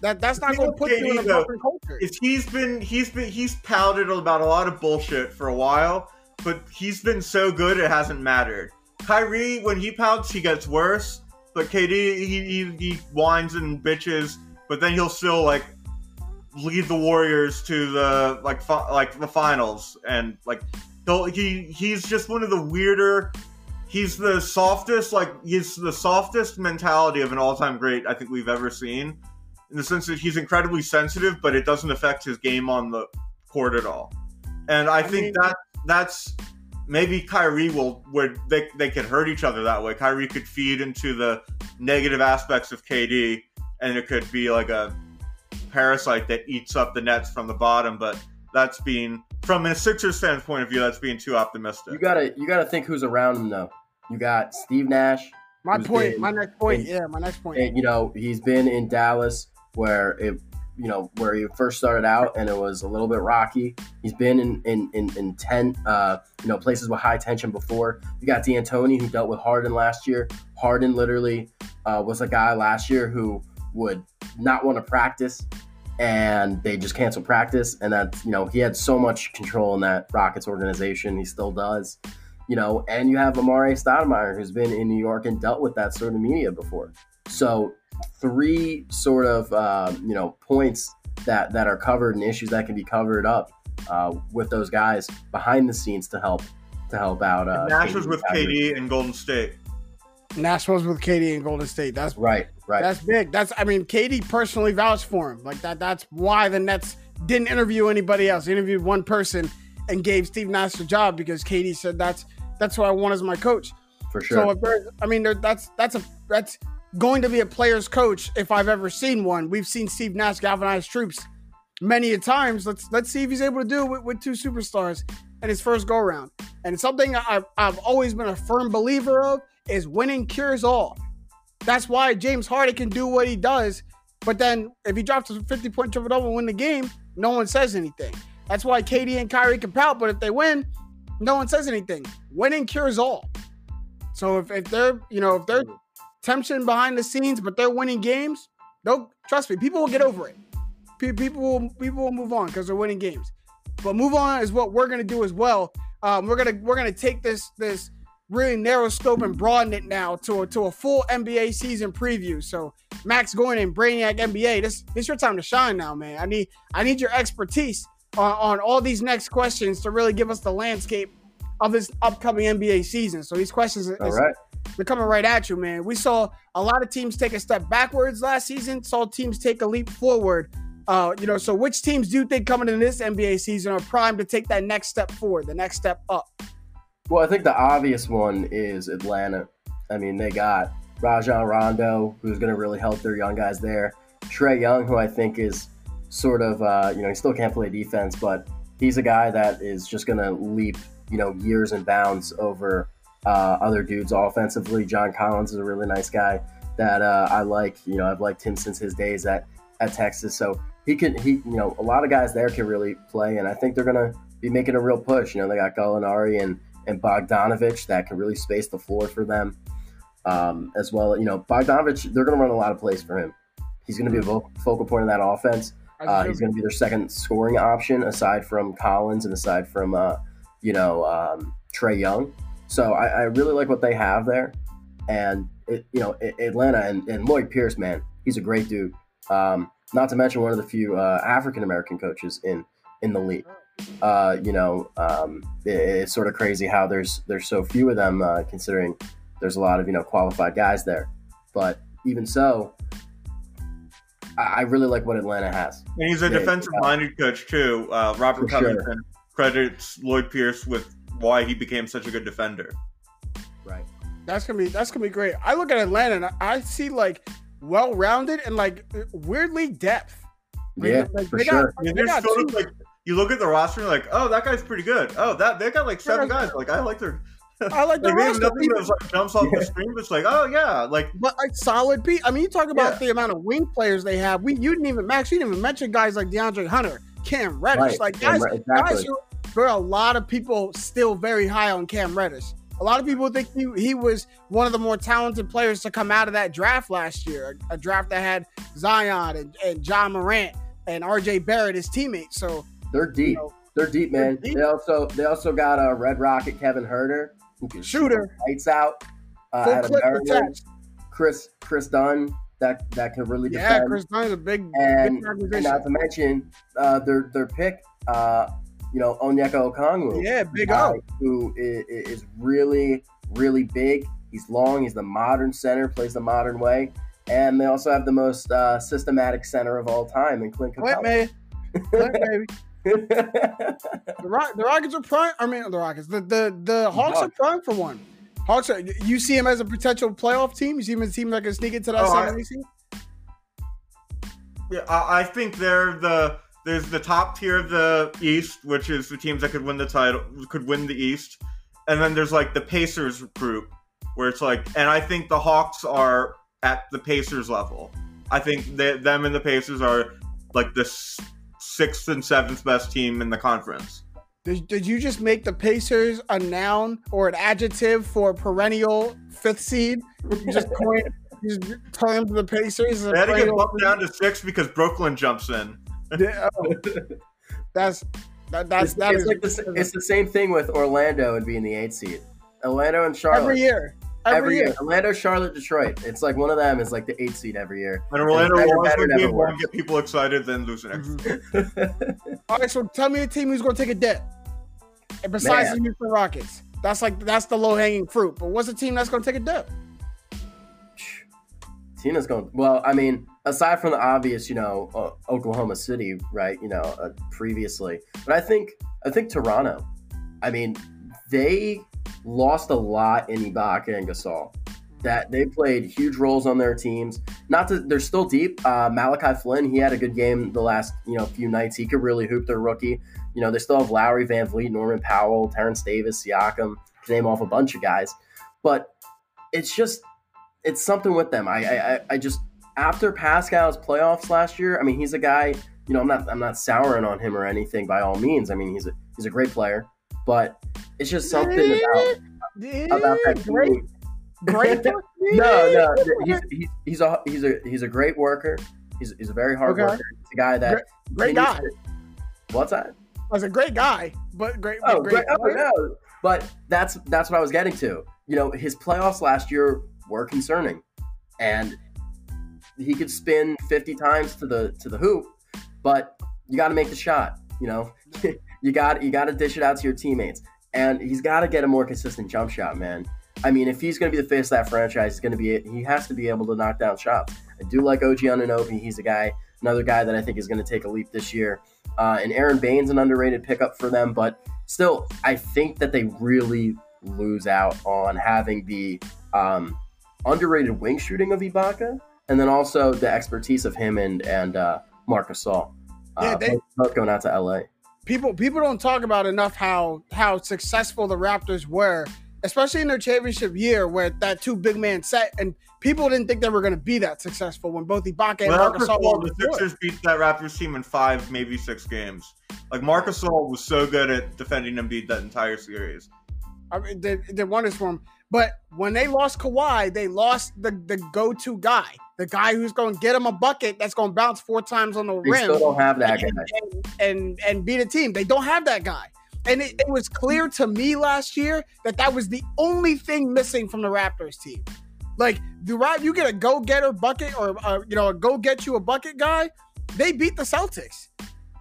That that's not going to put you in a different culture. Is he's been he's been he's pouted about a lot of bullshit for a while, but he's been so good it hasn't mattered. Kyrie, when he pouts, he gets worse. But KD, he, he, he whines and bitches, but then he'll still like lead the Warriors to the like fi- like the finals, and like he'll he's just one of the weirder. He's the softest, like he's the softest mentality of an all-time great I think we've ever seen in the sense that he's incredibly sensitive, but it doesn't affect his game on the court at all. And I, I think mean, that that's maybe Kyrie will where they they could hurt each other that way. Kyrie could feed into the negative aspects of KD, and it could be like a parasite that eats up the Nets from the bottom. But that's being from a Sixers fan's point of view, that's being too optimistic. You gotta you gotta think who's around him though. You got Steve Nash. My point. Been, my next point. In, yeah, my next point. And, you know, he's been in Dallas where it you know where he first started out and it was a little bit rocky. He's been in in in, in ten uh, you know places with high tension before. You got D'Antoni who dealt with Harden last year. Harden literally uh, was a guy last year who would not want to practice and they just canceled practice. And that, you know, he had so much control in that Rockets organization. He still does, you know, and you have Amar'e Stoudemire, who's been in New York and dealt with that sort of media before. So, three sort of, uh, you know, points that, that are covered and issues that can be covered up uh, with those guys behind the scenes to help to help out. Uh, Nash was with KD and Golden State. Nash was with KD and Golden State. That's right, right. That's big. That's I mean, KD personally vouched for him. Like that. That's why the Nets didn't interview anybody else. They interviewed one person and gave Steve Nash the job because KD said that's that's who I want as my coach. For sure. So if there's, I mean, there, that's that's a that's going to be a player's coach if I've ever seen one. We've seen Steve Nash galvanize troops many a times. Let's let's see if he's able to do it with, with two superstars in his first go round. And something I've, I've always been a firm believer of is winning cures all. That's why James Harden can do what he does. But then if he drops a 50 point triple double and win the game, no one says anything. That's why KD and Kyrie can pout, but if they win, no one says anything. Winning cures all. So if, if they're, you know, if they're tension behind the scenes, but they're winning games, they'll trust me, people will get over it. People will people will move on because they're winning games. But move on is what we're gonna do as well. Um, we're gonna we're gonna take this this really narrow scope and broaden it now to a, to a full NBA season preview. So Max going in Brainiac NBA, this this your time to shine now, man. I need I need your expertise on, on all these next questions to really give us the landscape of this upcoming NBA season. So these questions, all right. they're coming right at you, man. We saw a lot of teams take a step backwards last season. Saw teams take a leap forward. Uh, you know, so which teams do you think coming in this NBA season are primed to take that next step forward, the next step up? Well, I think the obvious one is Atlanta. I mean, they got Rajon Rondo, who's going to really help their young guys there. Trae Young, who I think is sort of, uh, you know, he still can't play defense, but he's a guy that is just going to leap, you know, years and bounds over uh, other dudes offensively. John Collins is a really nice guy that uh, I like. You know, I've liked him since his days at, at Texas. So he can, he, you know, a lot of guys there can really play, and I think they're going to be making a real push. You know, they got Gallinari and and Bogdanovich that can really space the floor for them. Um, as well, you know, Bogdanovich, they're going to run a lot of plays for him. He's going to be a focal point of that offense. Uh, he's going to be their second scoring option aside from Collins and aside from, uh, you know, um, Trae Young. So I, I, really like what they have there. And, it, you know, Atlanta and, and, Lloyd Pierce, man, he's a great dude. Um, not to mention one of the few uh, African American coaches in in the league uh, you know, um, it, it's sort of crazy how there's there's so few of them, uh, considering there's a lot of you know qualified guys there. But even so, I, I really like what Atlanta has. And he's a defensive-minded coach too. Uh, Robert Covington sure. credits Lloyd Pierce with why he became such a good defender. Right. That's gonna be that's gonna be great. I look at Atlanta and I see like well-rounded and like weirdly depth. yeah, like, for sure. Got, I mean, got two, like you look at the roster and you're like, oh, that guy's pretty good. Oh, that they got like seven guys. Like I like their. [laughs] I like the like, roster. Nothing that like, jumps off yeah. the screen. It's like, oh yeah, like but like solid beat. I mean, you talk about yeah. the amount of wing players they have. We you didn't even Max. You didn't even mention guys like DeAndre Hunter, Cam Reddish. Right. Like guys, exactly. guys. Who, there are a lot of people still very high on Cam Reddish. A lot of people think he, he was one of the more talented players to come out of that draft last year, a, a draft that had Zion and, and Ja Morant and RJ Barrett as teammates. So they're deep. You know, they're deep, man. Deep. They also they also got a Red Rocket Kevin Huerter who can shooter lights out. Uh, clip Kris Kris Dunn that that can really defend. Yeah, Kris Dunn is a big and, big and not to mention uh, their their pick. Uh, you know, Onyeka Okongwu. Yeah, big up. Who is, is, really, really big. He's long. He's the modern center, plays the modern way. And they also have the most uh, systematic center of all time in Clint Capela. Clint. [laughs] Clint, baby. [laughs] the, Rock, the Rockets are prime. I mean, the Rockets. The the the Hawks are prime for one. Hawks are. You see him as a potential playoff team. You see him as a team that can sneak into that oh, seven seed. Yeah, I, I think they're the there's the top tier of the East, which is the teams that could win the title, could win the East, and then there's like the Pacers group, where it's like, and I think the Hawks are at the Pacers level. I think they, them and the Pacers are like this sixth and seventh best team in the conference. Did, did you just make the Pacers a noun or an adjective for perennial fifth seed? You just [laughs] coined, you just termed the Pacers. They had to get bumped down to six because Brooklyn jumps in. Yeah, oh. that's that, that's It's, that it's is- like the, it's the same thing with Orlando and being the eight seed. Orlando and Charlotte every year. Every, year. Orlando, Charlotte, Detroit. It's like one of them is like the eight seed every year. And Orlando Better, wants to never get people excited than losing next. Mhm. [laughs] All right, so tell me a team who's going to take a dip. And besides Man. the Houston Rockets, that's like that's the low hanging fruit. But what's a team that's going to take a dip? Tina's going. Well, I mean, aside from the obvious, you know, uh, Oklahoma City, right? You know, uh, previously, but I think I think Toronto. I mean, they lost a lot in Ibaka and Gasol. That they played huge roles on their teams. Not to, they're still deep. Uh, Malachi Flynn, he had a good game the last you know few nights. He could really hoop their rookie. You know, they still have Lowry, VanVleet, Norman Powell, Terrence Davis, Siakam. To name off a bunch of guys, but it's just it's something with them. I I- I just after Pascal's playoffs last year. I mean, he's a guy. You know, I'm not I'm not souring on him or anything by all means. I mean, he's a he's a great player, but it's just something about about that great, great. [laughs] no, no, he's, he's he's a he's a he's a great worker. He's, he's a very hard Okay. worker. He's a guy that great continues guy. to- what's that? I was a great guy, but great. Oh, great. great. Oh, no. But that's that's what I was getting to. You know, his playoffs last year were concerning, and he could spin fifty times to the to the hoop, but you got to make the shot. You know, [laughs] you got you got to dish it out to your teammates, and he's got to get a more consistent jump shot, man. I mean, if he's going to be the face of that franchise, he's going to be he has to be able to knock down shots. I do like OG Anunoby. He's a guy, another guy that I think is going to take a leap this year. Uh, and Aron Baynes, an underrated pickup for them, but still, I think that they really lose out on having the um, underrated wing shooting of Ibaka, and then also the expertise of him and and uh, Marc Gasol. Uh, Yeah, they- both going out to LA. People people don't talk about enough how how successful the Raptors were, especially in their championship year, where that two big man set and people didn't think they were going to be that successful when both Ibaka and Well, Marcus Gasol the were good. Sixers beat that Raptors team in five, maybe six games. Like Marcus Gasol was so good at defending Embiid that entire series. I mean, they, they won this for him. But when they lost Kawhi, they lost the, the go to guy, the guy who's going to get him a bucket that's going to bounce four times on the rim. They rim still don't have that guy. and, and and beat a team. They don't have that guy. And it, it was clear to me last year that that was the only thing missing from the Raptors team. Like the Rap, you get a go getter bucket or uh, you know a go get you a bucket guy. They beat the Celtics.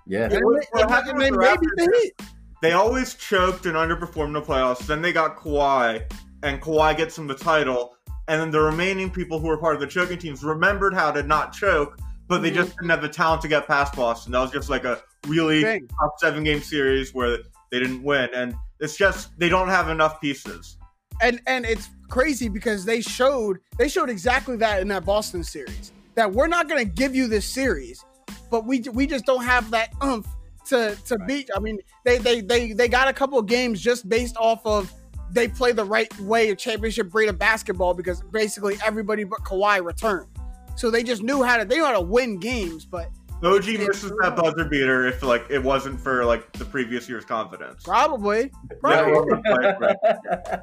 Yeah, And, what- they- what and- happened and with they the maybe Raptors they. They always choked and underperformed in the playoffs. Then they got Kawhi, and Kawhi gets them the title. And then the remaining people who were part of the choking teams remembered how to not choke, but they Mhm. just didn't have the talent to get past Boston. That was just like a really Thing. tough seven game series where they didn't win. And it's just they don't have enough pieces. and and it's crazy because they showed they showed exactly that in that Boston series that we're not going to give you this series, but we we just don't have that oomph to to beat. I mean, they they they they got a couple of games just based off of they play the right way of championship breed of basketball because basically everybody but Kawhi returned, so they just knew how to they knew how to win games, but. OG misses that buzzer beater if like it wasn't for like the previous year's confidence. Probably, probably. well, right.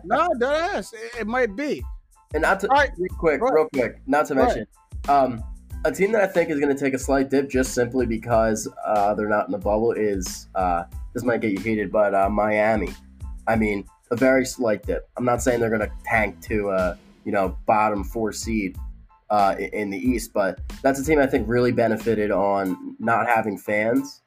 [laughs] no, that ass. It, it might be. And not to All right. real quick, Go real quick, not to Go mention, um, a team that I think is going to take a slight dip just simply because uh, they're not in the bubble is uh, this might get you heated, but uh, Miami. I mean, a very slight dip. I'm not saying they're going to tank to uh, you know bottom four seed uh, in the East, but that's a team I think really benefited on not having fans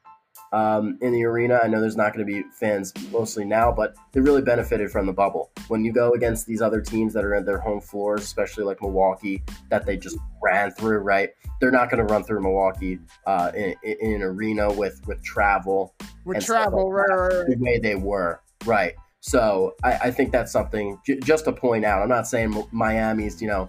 um, in the arena. I know there's not going to be fans mostly now, but they really benefited from the bubble. When you go against these other teams that are at their home floors, especially like Milwaukee, that they just ran through, right? They're not going to run through Milwaukee uh, in, in an arena with with travel With travel, like right, right, right. the way they were, right? So I, I think that's something j- just to point out. I'm not saying Miami's, you know,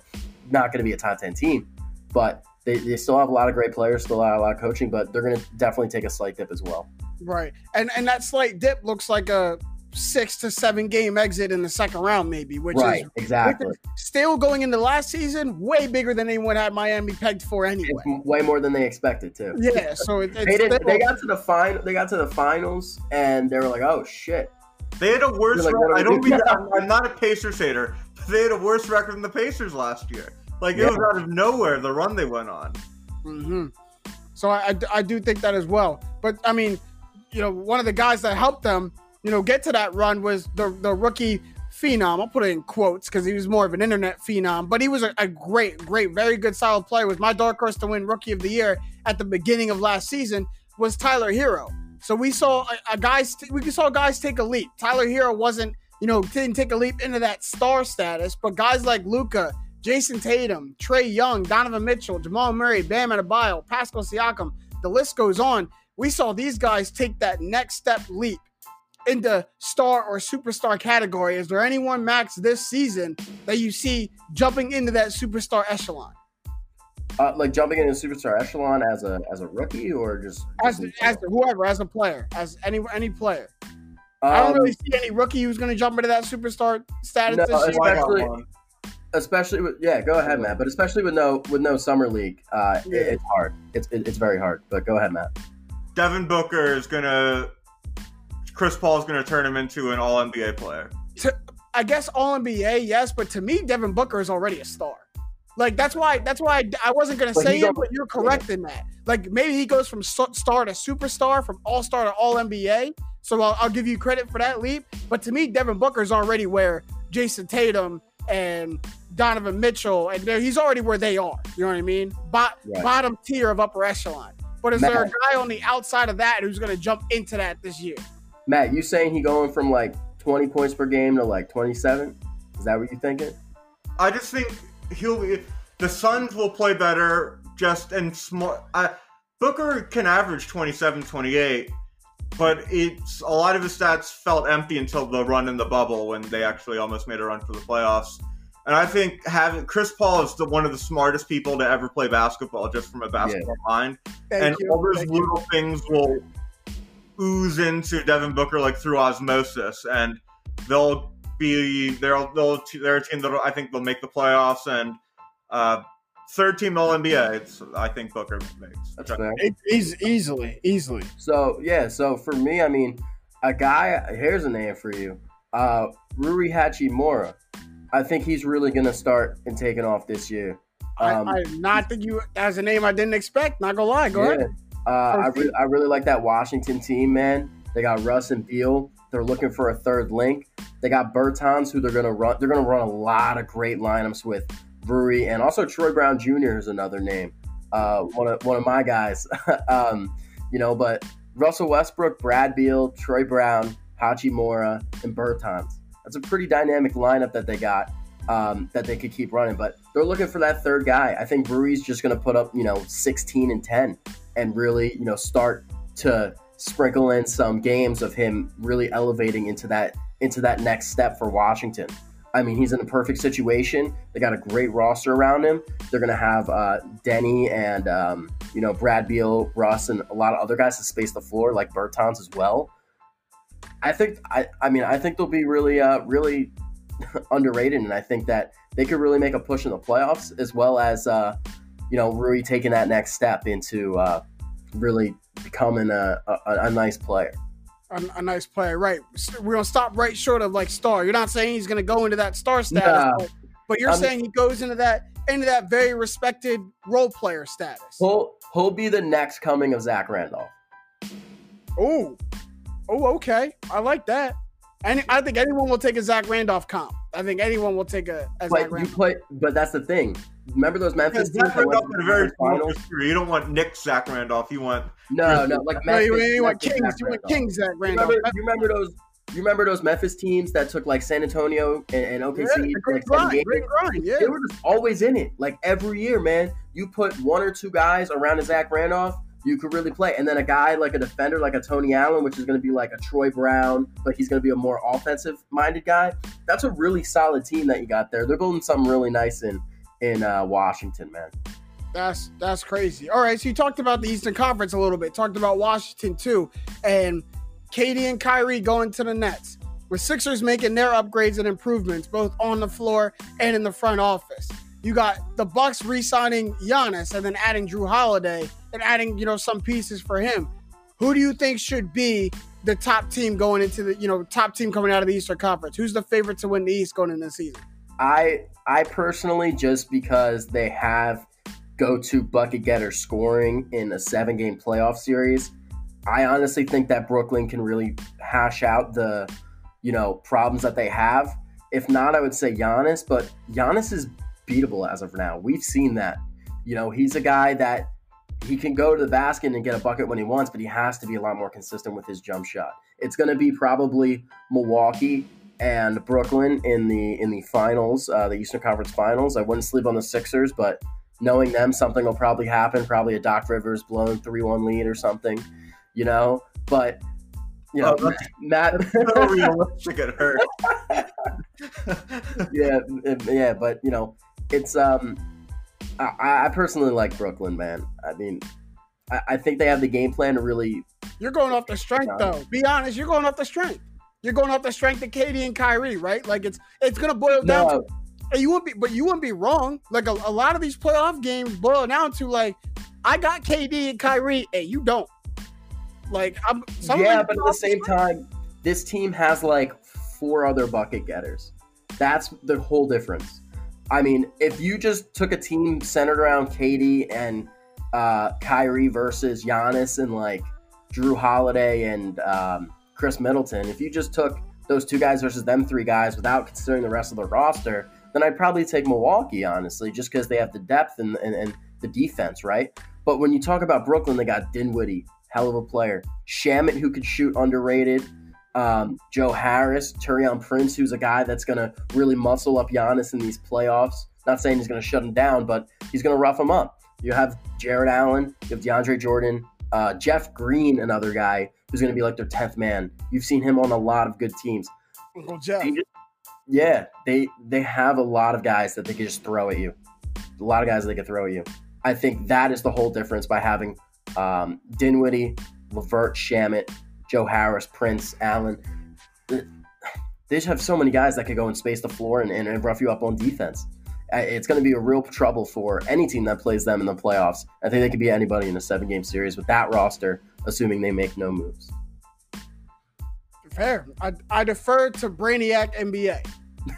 not going to be a top ten team, but they, they still have a lot of great players, still have a lot of coaching, but they're going to definitely take a slight dip as well. Right. And and that slight dip looks like a six to seven game exit in the second round, maybe, which right, is exactly. which is still going into last season, way bigger than anyone had Miami pegged for anyway. It's way more than they expected to. Yeah, so it, it's They still- They got to the final. They got to the finals, and they were like, "Oh shit!" They had a worse. Like, record. I don't mean now? [laughs] I'm, I'm not a Pacers hater. But they had a worse record than the Pacers last year. Like it was out of nowhere the run they went on. Mhm. So I, I, I do think that as well. But I mean, you know, one of the guys that helped them, you know, get to that run was the the rookie phenom. I'll put it in quotes because he was more of an internet phenom, but he was a, a, great, great, very good, solid player. Was my dark horse to win Rookie of the Year at the beginning of last season was Tyler Herro. So we saw a, a guys, we saw guys take a leap. Tyler Herro wasn't, you know, didn't take a leap into that star status, but guys like Luka, Jayson Tatum, Trae Young, Donovan Mitchell, Jamal Murray, Bam Adebayo, Pascal Siakam, the list goes on. We saw these guys take that next step leap into star or superstar category. Is there anyone, Max, this season that you see jumping into that superstar echelon? Uh, like jumping into superstar echelon as a as a rookie or just, as, just as whoever as a player as any any player. Um, I don't really um, see any rookie who's going to jump into that superstar status. No, especially, especially with yeah. Go ahead, Matt. But especially with no with no summer league, uh, yeah. it, it's hard. It's it, it's very hard. But go ahead, Matt. Devin Booker is going to Chris Paul is going to turn him into an All NBA player. To, I guess All NBA, yes, but to me, Devin Booker is already a star. Like that's why that's why I, I wasn't going to say it, but you're correct in that. Like maybe he goes from star to superstar, from All Star to All NBA. So I'll, I'll, give you credit for that leap. But to me, Devin Booker is already where Jayson Tatum and Donovan Mitchell, and he's already where they are. You know what I mean? Bo- right. Bottom tier of upper echelon. But is Matt. there a guy on the outside of that who's going to jump into that this year? Matt, you saying he going from like 20 points per game to like 27? Is that what you thinking? I just think he'll be, the Suns will play better just and smart. Booker can average 27, 28, but it's a lot of his stats felt empty until the run in the bubble when they actually almost made a run for the playoffs. And I think having Chris Paul is the, one of the smartest people to ever play basketball, just from a basketball yeah. mind. Thank and you. all those Thank little you. things will ooze into Devin Booker like through osmosis, and they'll be they'll they'll they're a team that I think they'll make the playoffs and uh, third team All NBA. It's I think Booker makes. That's fair. It, easily, easily. So yeah, so for me, I mean, a guy. Here's a name for you, uh, Rui Hachimura. I think he's really gonna start and taking off this year. Um, I, I not think you as a name I didn't expect. Not gonna lie. Go yeah. ahead. Uh, I, re- I really like that Washington team, man. They got Russ and Beal. They're looking for a third link. They got Bertans, who they're gonna run. They're gonna run a lot of great lineups with Rui, and also Troy Brown Jr. is another name. Uh, one of one of my guys. [laughs] um, you know, but Russell Westbrook, Brad Beal, Troy Brown, Hachimura, and Bertans. That's a pretty dynamic lineup that they got um, that they could keep running. But they're looking for that third guy. I think Rui's just going to put up, you know, 16 and 10 and really, you know, start to sprinkle in some games of him really elevating into that into that next step for Washington. I mean, he's in a perfect situation. They got a great roster around him. They're going to have uh, Deni and um, you know Brad Beal, Russ, and a lot of other guys to space the floor, like Bertans as well. I think I, I mean I think they'll be really uh, really [laughs] underrated, and I think that they could really make a push in the playoffs as well as uh, you know, Rui taking that next step into uh, really becoming a, a, a nice player. A, a, nice player, right? We're gonna stop right short of like star. You're not saying he's gonna go into that star status, nah. but, but, you're I'm, saying he goes into that into that very respected role player status. He'll he'll be the next coming of Zach Randolph. Oh, oh, okay. I like that. And I think anyone will take a Zach Randolph comp. I think anyone will take a. a but you put, but that's the thing. Remember those Memphis teams? Zach Randolph in a very small You don't want Nick Zach Randolph. You want no, no, like Memphis, no, you, you want Kings. You want Kings Zach Randolph. You remember, you remember those? You remember those Memphis teams that took like San Antonio and, and OKC? Yeah, great, like, grind, great grind, yeah. They were just always in it. Like every year, man. You put one or two guys around a Zach Randolph, you could really play. And then a guy like a defender, like a Tony Allen, which is going to be like a Troy Brown, but he's going to be a more offensive minded guy. That's a really solid team that you got there. They're building something really nice in in uh, Washington, man. That's that's crazy. All right, so you talked about the Eastern Conference a little bit. Talked about Washington too, and KD and Kyrie going to the Nets. With Sixers making their upgrades and improvements both on the floor and in the front office. You got the Bucks re-signing Giannis and then adding Jrue Holiday and adding, you know, some pieces for him. Who do you think should be the top team going into the, you know, top team coming out of the Eastern Conference? Who's the favorite to win the East going into the season? I I personally just because they have go-to bucket getter scoring in a seven-game playoff series. I honestly think that Brooklyn can really hash out the, you know, problems that they have. If not, I would say Giannis, but Giannis is beatable as of now. We've seen that. You know, he's a guy that he can go to the basket and get a bucket when he wants, but he has to be a lot more consistent with his jump shot. It's going to be probably Milwaukee and Brooklyn in the in the finals, uh, the Eastern Conference Finals. I wouldn't sleep on the Sixers, but knowing them, something will probably happen. Probably a Doc Rivers blown three one lead or something, you know. But you know, Oh, Matt. [laughs] so realistic [laughs] it hurt. yeah, yeah, but you know, it's um, I, I personally like Brooklyn, man. I mean, I, I think they have the game plan to really. You're going off the strength, though. Be honest, you're going off the strength. You're going off the strength of KD and Kyrie, right? Like it's it's gonna boil down to and you wouldn't be, but you wouldn't be wrong. Like a, a lot of these playoff games boil down to like, I got KD and Kyrie, and you don't. Like I'm, some yeah, but at the same time, this team has like four other bucket getters. That's the whole difference. I mean, if you just took a team centered around KD and uh, Kyrie versus Giannis and like Jrue Holiday and um, Khris Middleton, if you just took those two guys versus them three guys without considering the rest of the roster, then I'd probably take Milwaukee, honestly, just because they have the depth and, and, and the defense, right? But when you talk about Brooklyn, they got Dinwiddie, hell of a player. Shamet, who could shoot underrated. Um, Joe Harris, Taurean Prince, who's a guy that's going to really muscle up Giannis in these playoffs. Not saying he's going to shut him down, but he's going to rough him up. You have Jarrett Allen, you have DeAndre Jordan, uh, Jeff Green, another guy who's going to be like their 10th man. You've seen him on a lot of good teams. Uncle Jeff. They just- yeah, they they have a lot of guys that they can just throw at you. A lot of guys that they can throw at you. I think that is the whole difference by having um, Dinwiddie, LeVert, Shamet, Joe Harris, Prince, Allen. They just have so many guys that could go and space the floor and, and, rough you up on defense. It's going to be a real trouble for any team that plays them in the playoffs. I think they could be anybody in a seven game series with that roster, assuming they make no moves. Fair. I, I defer to Brainiac NBA.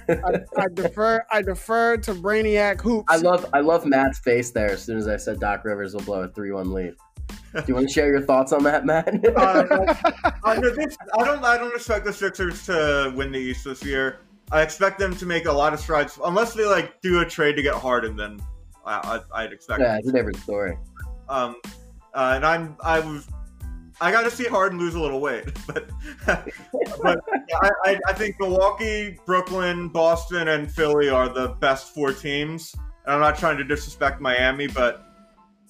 I, I defer. I defer to Brainiac hoops. I love I love Matt's face there as soon as I said Doc Rivers will blow a three one lead. Do you want to share your thoughts on that, Matt? [laughs] Uh, Under this, I don't. I don't expect the Sixers to win the East this year. I expect them to make a lot of strides, unless they like do a trade to get Harden. Then I, I, I'd expect. yeah, it's a different story. Um, uh, and I'm. I was. I got to see Harden lose a little weight, [laughs] but but yeah, I, I think Milwaukee, Brooklyn, Boston, and Philly are the best four teams. And I'm not trying to disrespect Miami, but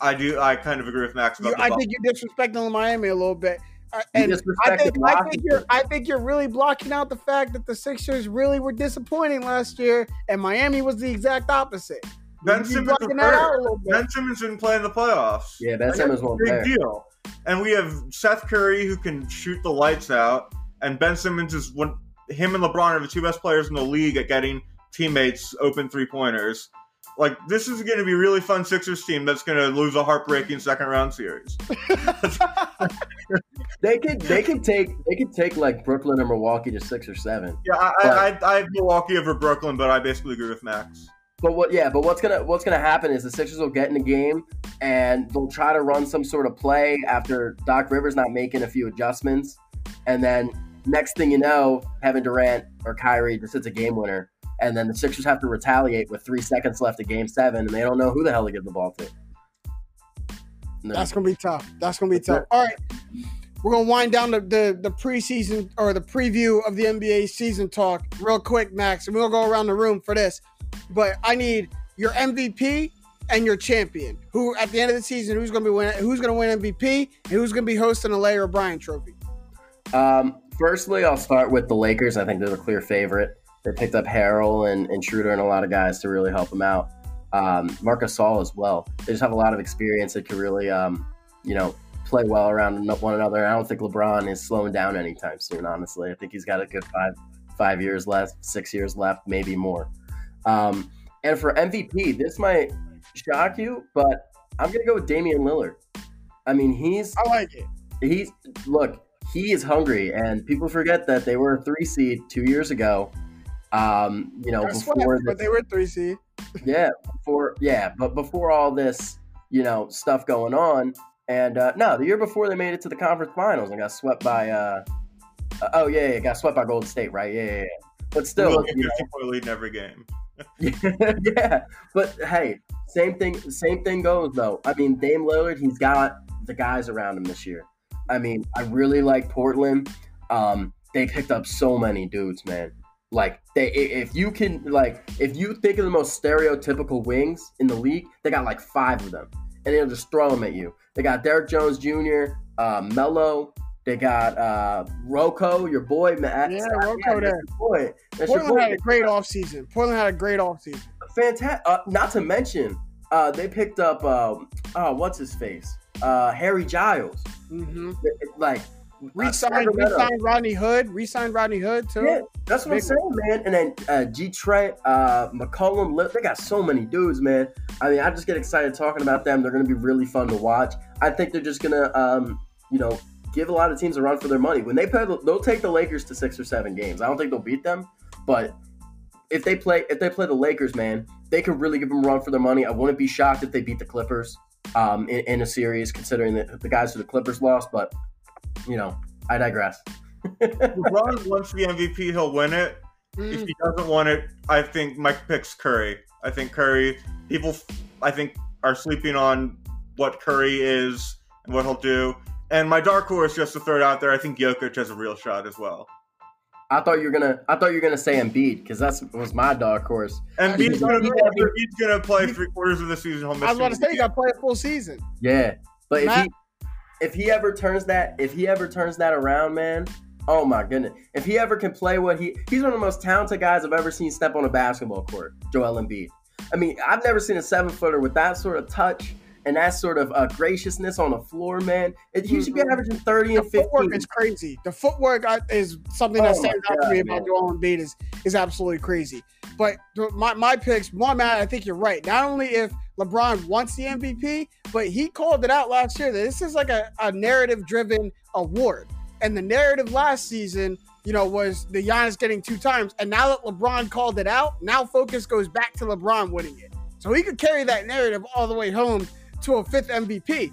I do. I kind of agree with Max about You, the I think you're disrespecting Miami a little bit. Uh, and I think, I think you're I think you're really blocking out the fact that the Sixers really were disappointing last year, and Miami was the exact opposite. Ben You Simmons blocking that out a little bit. Ben Simmons didn't play in the playoffs. Yeah, Ben Simmons that's a won't big there. deal. And we have Seth Curry who can shoot the lights out, and Ben Simmons is one. Him and LeBron are the two best players in the league at getting teammates open three pointers. Like this is going to be a really fun Sixers team that's going to lose a heartbreaking second round series. [laughs] They could they could take they could take like Brooklyn or Milwaukee to six or seven. Yeah, I, I, I, I have Milwaukee over Brooklyn, but I basically agree with Max. But what? Yeah, but what's gonna what's gonna happen is the Sixers will get in the game and they'll try to run some sort of play after Doc Rivers not making a few adjustments, and then next thing you know, Kevin Durant or Kyrie just hits a game winner, and then the Sixers have to retaliate with three seconds left of Game Seven, and they don't know who the hell to give the ball to. No. That's gonna be tough. That's gonna be tough. All right, we're gonna wind down the, the the preseason or the preview of the NBA season talk real quick, Max, and we'll go around the room for this. But I need your MVP and your champion. Who at the end of the season, who's gonna be win, who's gonna win MVP, and who's gonna be hosting a Larry O'Brien Trophy? Um, firstly, I'll start with the Lakers. I think they're the clear favorite. They picked up Harrell and, and Schroeder and a lot of guys to really help them out. Um, Marcus Gasol as well. They just have a lot of experience that could really, um, you know, play well around one another. I don't think LeBron is slowing down anytime soon. Honestly, I think he's got a good five five years left, six years left, maybe more. Um, and for MVP, this might shock you, but I'm gonna go with Damian Lillard. I mean, he's I like it. he's look he is hungry and people forget that they were a three seed two years ago um you know Got before swept, the, but they were three seed. yeah, before yeah, but before all this, you know, stuff going on, and uh, no, the year before they made it to the conference finals and got swept by. Uh, uh, oh yeah, yeah, got swept by Golden State, right? Yeah, yeah. yeah. But still, like a you know, lead in every game. [laughs] yeah, but hey, same thing. Same thing goes though. I mean, Dame Lillard, he's got the guys around him this year. I mean, I really like Portland. Um, they picked up so many dudes, man. Like they, if you can, like, if you think of the most stereotypical wings in the league, they got like five of them, and they'll just throw them at you. They got Derrick Jones Jr., uh, Melo. They got uh, Rocco, your boy, Matt. Yeah, Rocco that's there. your boy. That's Portland boy. had a great offseason. Portland had a great offseason. Fantastic. Uh, not to mention, uh, they picked up, um, oh, what's his face? Uh, Harry Giles. Mm-hmm. Like, Re-signed, Rodney Hood. Re-signed Rodney Hood too. Yeah, that's what I'm saying, man. And then uh, G Trent, uh, McCollum, they got so many dudes, man. I mean, I just get excited talking about them. They're going to be really fun to watch. I think they're just going to, um, you know, give a lot of teams a run for their money. When they play, they'll take the Lakers to six or seven games. I don't think they'll beat them, but if they play, if they play the Lakers, man, they could really give them a run for their money. I wouldn't be shocked if they beat the Clippers um, in, in a series, considering that the guys who the Clippers lost. But you know, I digress. LeBron wants the MVP, he'll win it. If Mm. he doesn't want it, I think Mike picks Curry. I think Curry. People, I think, are sleeping on what Curry is and what he'll do. And my dark horse, just to throw it out there, I think Jokic has a real shot as well. I thought you were gonna. I thought you were gonna say Embiid because that's was my dark horse. And Actually, Embiid's gonna, yeah, but- Embiid's gonna play three quarters of the season. I was about to say, you got to play a full season. Yeah, but if Matt- he if he ever turns that if he ever turns that around, man, oh my goodness! If he ever can play what he he's one of the most talented guys I've ever seen step on a basketball court. Joel Embiid. I mean, I've never seen a seven footer with that sort of touch and that sort of uh, graciousness on the floor, man. It, he should be Mhm. averaging thirty The and fifteen. footwork is crazy. The footwork is something that Oh my stands out to me about Joel Embiid is is absolutely crazy. But my my picks, one man, I think you're right. Not only if LeBron wants the MVP, but he called it out last year that this is like a, a narrative driven award. And the narrative last season, you know, was the Giannis getting two times. And now that LeBron called it out, now focus goes back to LeBron winning it. So he could carry that narrative all the way home to a fifth MVP.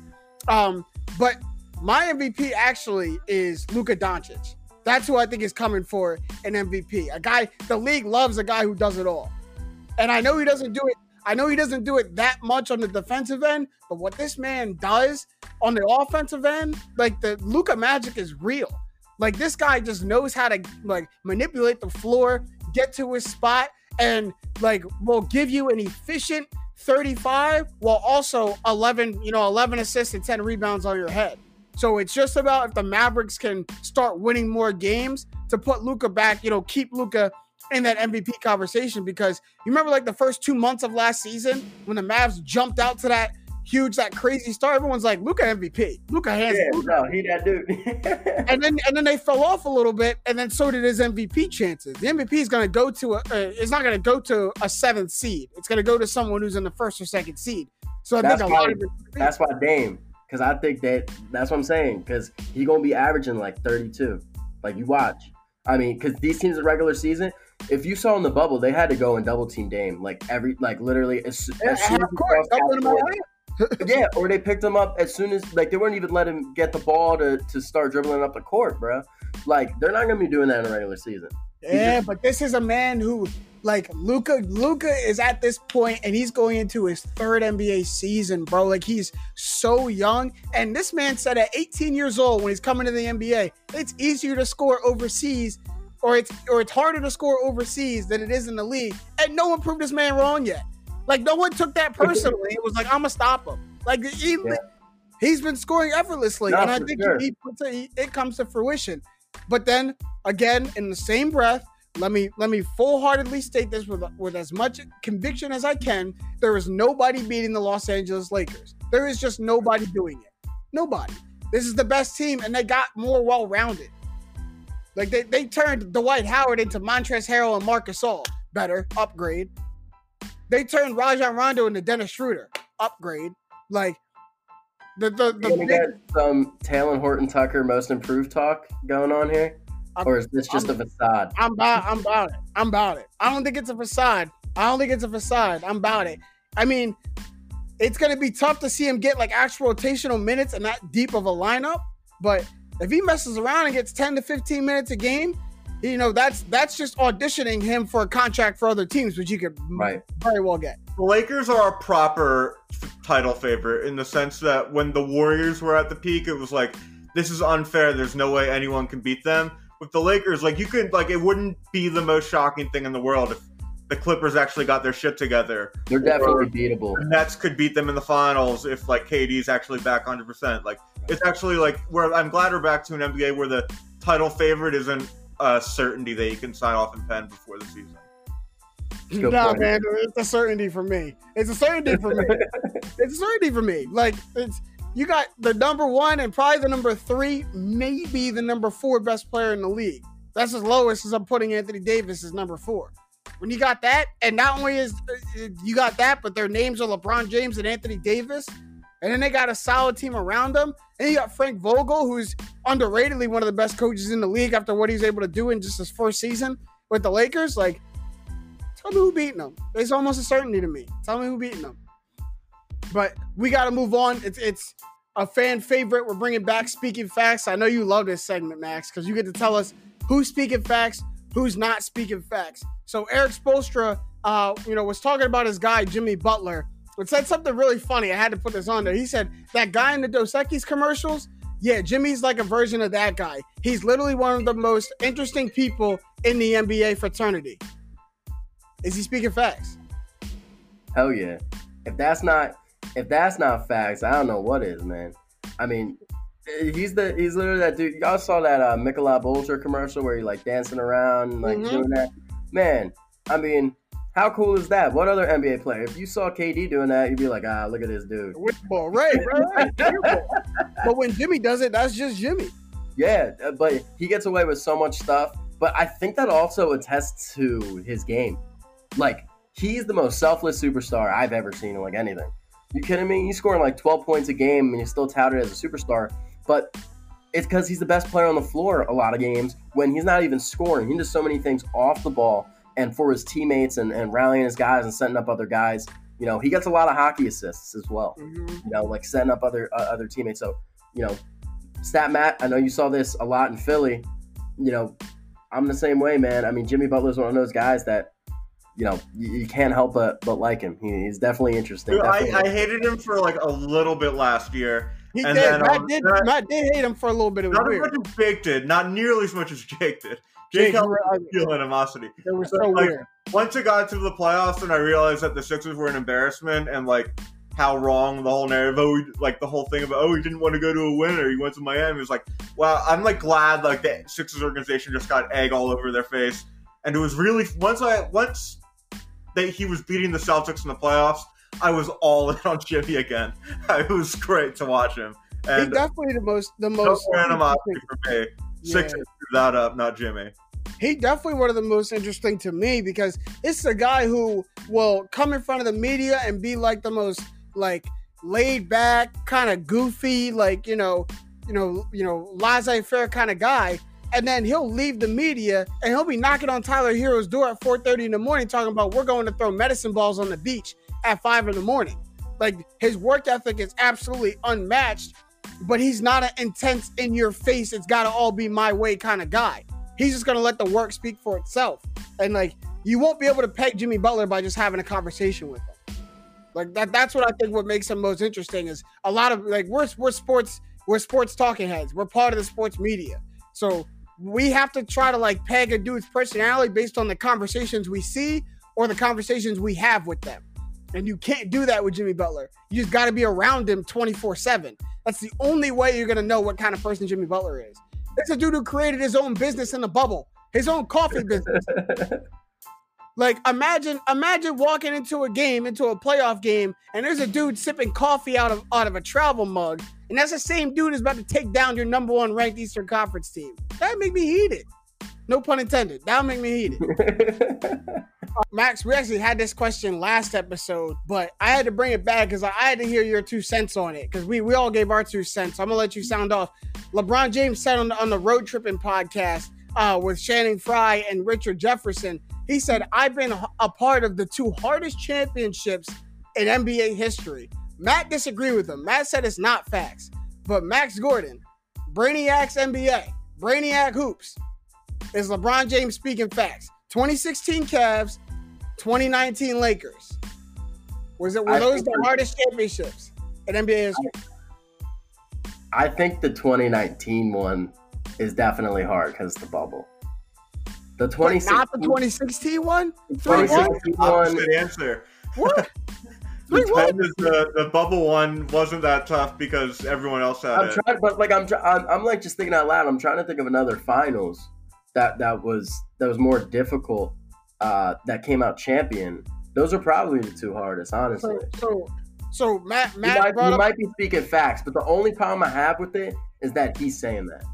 Um, but my MVP actually is Luka Doncic. That's who I think is coming for an MVP. A guy the league loves a guy who does it all. And I know he doesn't do it. I know he doesn't do it that much on the defensive end, but what this man does on the offensive end, like the Luka magic is real. Like this guy just knows how to like manipulate the floor, get to his spot, and like will give you an efficient 35 while also 11, you know, 11 assists and 10 rebounds on your head. So it's just about if the Mavericks can start winning more games to put Luka back, you know, keep Luka in that MVP conversation because you remember like the first two months of last season when the Mavs jumped out to that huge, that crazy start. Everyone's like, Luka MVP, Luka hands. Yeah, Luka. no, he that dude. [laughs] And then and then they fell off a little bit, and then so did his MVP chances. The MVP is going to go to a, uh, it's not going to go to a seventh seed. It's going to go to someone who's in the first or second seed. So I That's think a lot why- of it. That's why Dame, because I think that that's what I'm saying. Because he gonna be averaging like 32. Like you watch. I mean, because these teams in regular season, if you saw in the bubble, they had to go and double team Dame like every like literally as, Yeah, as soon as course, crossed double half him out. court. yeah, or they picked him up as soon as like they weren't even let him get the ball to to start dribbling up the court, bro. Like they're not gonna be doing that in the regular season. Yeah, but this is a man who, like Luka, Luka is at this point and he's going into his third NBA season, bro. Like he's so young, and this man said at 18 years old when he's coming to the NBA, it's easier to score overseas, or it's or it's harder to score overseas than it is in the league, and no one proved this man wrong yet. Like no one took that personally. it was like I'm gonna stop him. Like he, Yeah. he's been scoring effortlessly, No, and I think sure. he puts it, he- it comes to fruition. But then again, in the same breath, let me let me full-heartedly state this with with as much conviction as I can. There is nobody beating the Los Angeles Lakers. There is just nobody doing it. Nobody. This is the best team, and they got more well-rounded. Like they, they turned Dwight Howard into Montrezl Harrell and Marcus All. Better upgrade. They turned Rajon Rondo into Dennis Schroeder. Upgrade. Like the the the Can we big- get some Talen Horton Tucker most improved talk going on here, I'm- or is this just a facade? I'm about, I'm about it. I'm about it. I don't think it's a facade. I don't think it's a facade. I'm about it. I mean, it's going to be tough to see him get like actual rotational minutes and that deep of a lineup. But if he messes around and gets 10 to 15 minutes a game, you know that's that's just auditioning him for a contract for other teams, which you could right. very well get. The Lakers are a proper title favorite in the sense that when the Warriors were at the peak, it was like this is unfair. There's no way anyone can beat them. With the Lakers, like you could like it wouldn't be the most shocking thing in the world if the Clippers actually got their shit together. They're definitely beatable. The Nets could beat them in the finals if like KD's actually back 100. percent Like it's actually like where I'm glad we're back to an NBA where the title favorite isn't a certainty that you can sign off and pen before the season. No, nah, man, it's a certainty for me. It's a certainty for me. [laughs] it's a certainty for me. Like it's you got the number one and probably the number three, maybe the number four best player in the league. That's as low as I'm putting Anthony Davis as number four. When you got that, and not only is you got that, but their names are LeBron James and Anthony Davis, and then they got a solid team around them. And you got Frank Vogel, who's underratedly one of the best coaches in the league after what he's able to do in just his first season with the Lakers. Like, tell me who beating them. It's almost a certainty to me. Tell me who beating them. But we got to move on. It's it's a fan favorite. We're bringing back speaking facts. I know you love this segment, Max, because you get to tell us who's speaking facts, who's not speaking facts. So Erik Spoelstra, uh, you know, was talking about his guy Jimmy Butler, but said something really funny. I had to put this on there. He said that guy in the Dos Equis commercials. Yeah, Jimmy's like a version of that guy. He's literally one of the most interesting people in the NBA fraternity. Is he speaking facts? Hell yeah. If that's not if that's not facts, I don't know what is, man. I mean, he's the he's literally that dude. Y'all saw that uh Michelob Ultra commercial where he like dancing around and like mm-hmm. doing that. Man, I mean, how cool is that? What other NBA player? If you saw KD doing that, you'd be like, ah, look at this dude. Ball, right, right, right. [laughs] but when Jimmy does it, that's just Jimmy. Yeah, uh, but he gets away with so much stuff. But I think that also attests to his game. Like, he's the most selfless superstar I've ever seen in like anything. You kidding me? He's scoring like 12 points a game and he's still touted as a superstar. But it's because he's the best player on the floor a lot of games when he's not even scoring. He does so many things off the ball and for his teammates and, and rallying his guys and setting up other guys. You know, he gets a lot of hockey assists as well. Mm-hmm. You know, like setting up other uh, other teammates. So, you know, Stat Matt, I know you saw this a lot in Philly. You know, I'm the same way, man. I mean, Jimmy Butler's one of those guys that you know, you, can't help but but like him. He, he's definitely interesting. Dude, definitely I, I, hated him for like a little bit last year. He and did. Then, Matt, um, did Matt did hate him for a little bit. It not weird. as much as Jake did. Not nearly as much as Jake did. Jake, Jake held real animosity. It was so, so like, weird. Once it got to the playoffs, and I realized that the Sixers were an embarrassment, and like how wrong the whole narrative, oh, like the whole thing about, oh, he didn't want to go to a winner, he went to Miami. It was like, wow, I'm like glad like the Sixers organization just got egg all over their face, and it was really once I once that he was beating the Celtics in the playoffs, I was all in on Jimmy again. [laughs] It was great to watch him. And He's definitely the most the most no animosity for me. Six yeah. that up, not Jimmy. He definitely one of the most interesting to me because it's a guy who will come in front of the media and be like the most like laid back, kind of goofy, like you know, you know, you know, laissez-faire kind of guy and then he'll leave the media and he'll be knocking on Tyler Herro's door at 4:30 in the morning, talking about we're going to throw medicine balls on the beach at five in the morning. Like his work ethic is absolutely unmatched, but he's not an intense in your face, it's gotta all be my way kind of guy. He's just gonna let the work speak for itself. And like you won't be able to peg Jimmy Butler by just having a conversation with him. Like that that's what I think what makes him most interesting is a lot of like we're we're sports we're sports talking heads. We're part of the sports media. So we have to try to like peg a dude's personality based on the conversations we see or the conversations we have with them. And you can't do that with Jimmy Butler. You just got to be around him 24 7. That's the only way you're going to know what kind of person Jimmy Butler is. It's a dude who created his own business in the bubble, his own coffee [laughs] business. like imagine imagine walking into a game, into a playoff game, and there's a dude sipping coffee out of out of a travel mug and that's the same dude who's about to take down your number one ranked Eastern Conference team. That make me heated. No pun intended. That'll make me heated. [laughs] uh, Max, we actually had this question last episode, but I had to bring it back because I, had to hear your two cents on it because we, we all gave our two cents. So I'm gonna let you sound off. LeBron James said on the, on the road tripping podcast uh, with Channing Frye and Richard Jefferson He said, I've been a part of the two hardest championships in NBA history. Matt disagreed with him. Matt said it's not facts. But Max Gordon, Brainiacs NBA, Brainiac Hoops, is LeBron James speaking facts. 2016 Cavs, 2019 Lakers. Was it were I those the hardest championships in NBA history? I think the 2019 one is definitely hard because the bubble. The But 2016 not the 2016 one? the Three one? 2016 one. Opposite answer. What? [laughs] Three one? The, the bubble one wasn't that tough because everyone else had I'm it. trying, but like I'm, I'm, I'm like just thinking out loud. I'm trying to think of another finals that that was that was more difficult. Uh, that came out champion. Those are probably the two hardest, honestly. So, so, so Matt, You might, you up. might be speaking facts, but the only problem I have with it is that he's saying that.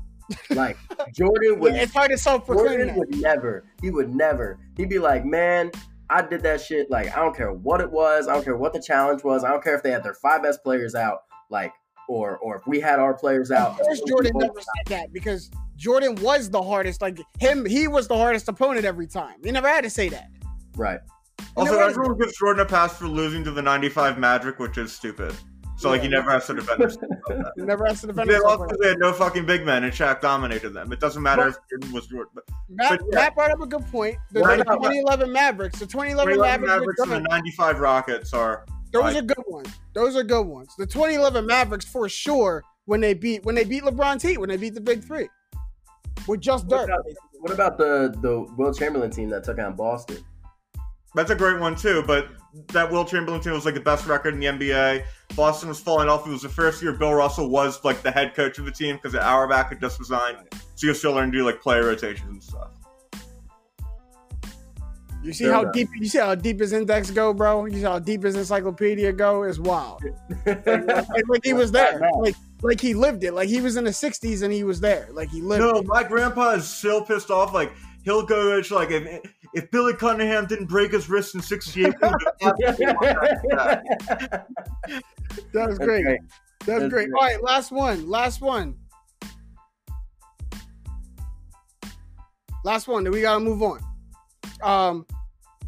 Like [laughs] Jordan would, it's hard to self-proclaim Jordan would never. He would never. He'd be like, man, I did that shit. Like I don't care what it was. I don't care what the challenge was. I don't care if they had their five best players out. Like or or if we had our players out. Of course, Jordan never said that because Jordan was the hardest. Like him, he was the hardest opponent every time. He never had to say that. Right. Also, You know what? everyone gives Jordan a pass for losing to the 95 Magic, which is stupid. So, like, he never has to defend himself. [laughs] He never has to defend They himself. lost because they had no fucking big men, and Shaq dominated them. It doesn't matter if Jordan was Jordan. But Matt, But yeah. Matt brought up a good point. The, the 2011 Mavericks, the 2011 2011 Mavericks, Mavericks and the 95 Rockets are. those Right. are good ones. Those are good ones. The 2011 Mavericks for sure when they beat when they beat LeBron's Heat when they beat the Big Three with just What about, what about the the Wilt Chamberlain team that took on Boston? That's a great one, too, but that Wilt Chamberlain team was like the best record in the NBA. Boston was falling off. It was the first year Bill Russell was like the head coach of the team because Auerbach had just resigned. So you'll still learn to do like player rotations and stuff. You see Fair how enough. deep you see how deep his index go, bro. You see how deep his encyclopedia go is wild. [laughs] like, like he was there, like like he lived it. Like he was in the '60s and he was there. Like he lived. No, it. my grandpa is still pissed off. Like he'll go it's like if if Billy Cunningham didn't break his wrist in '68, [laughs] That was That's great. great. That was That's great. great. All right, last one. Last one. Last one. Then we gotta move on. Um,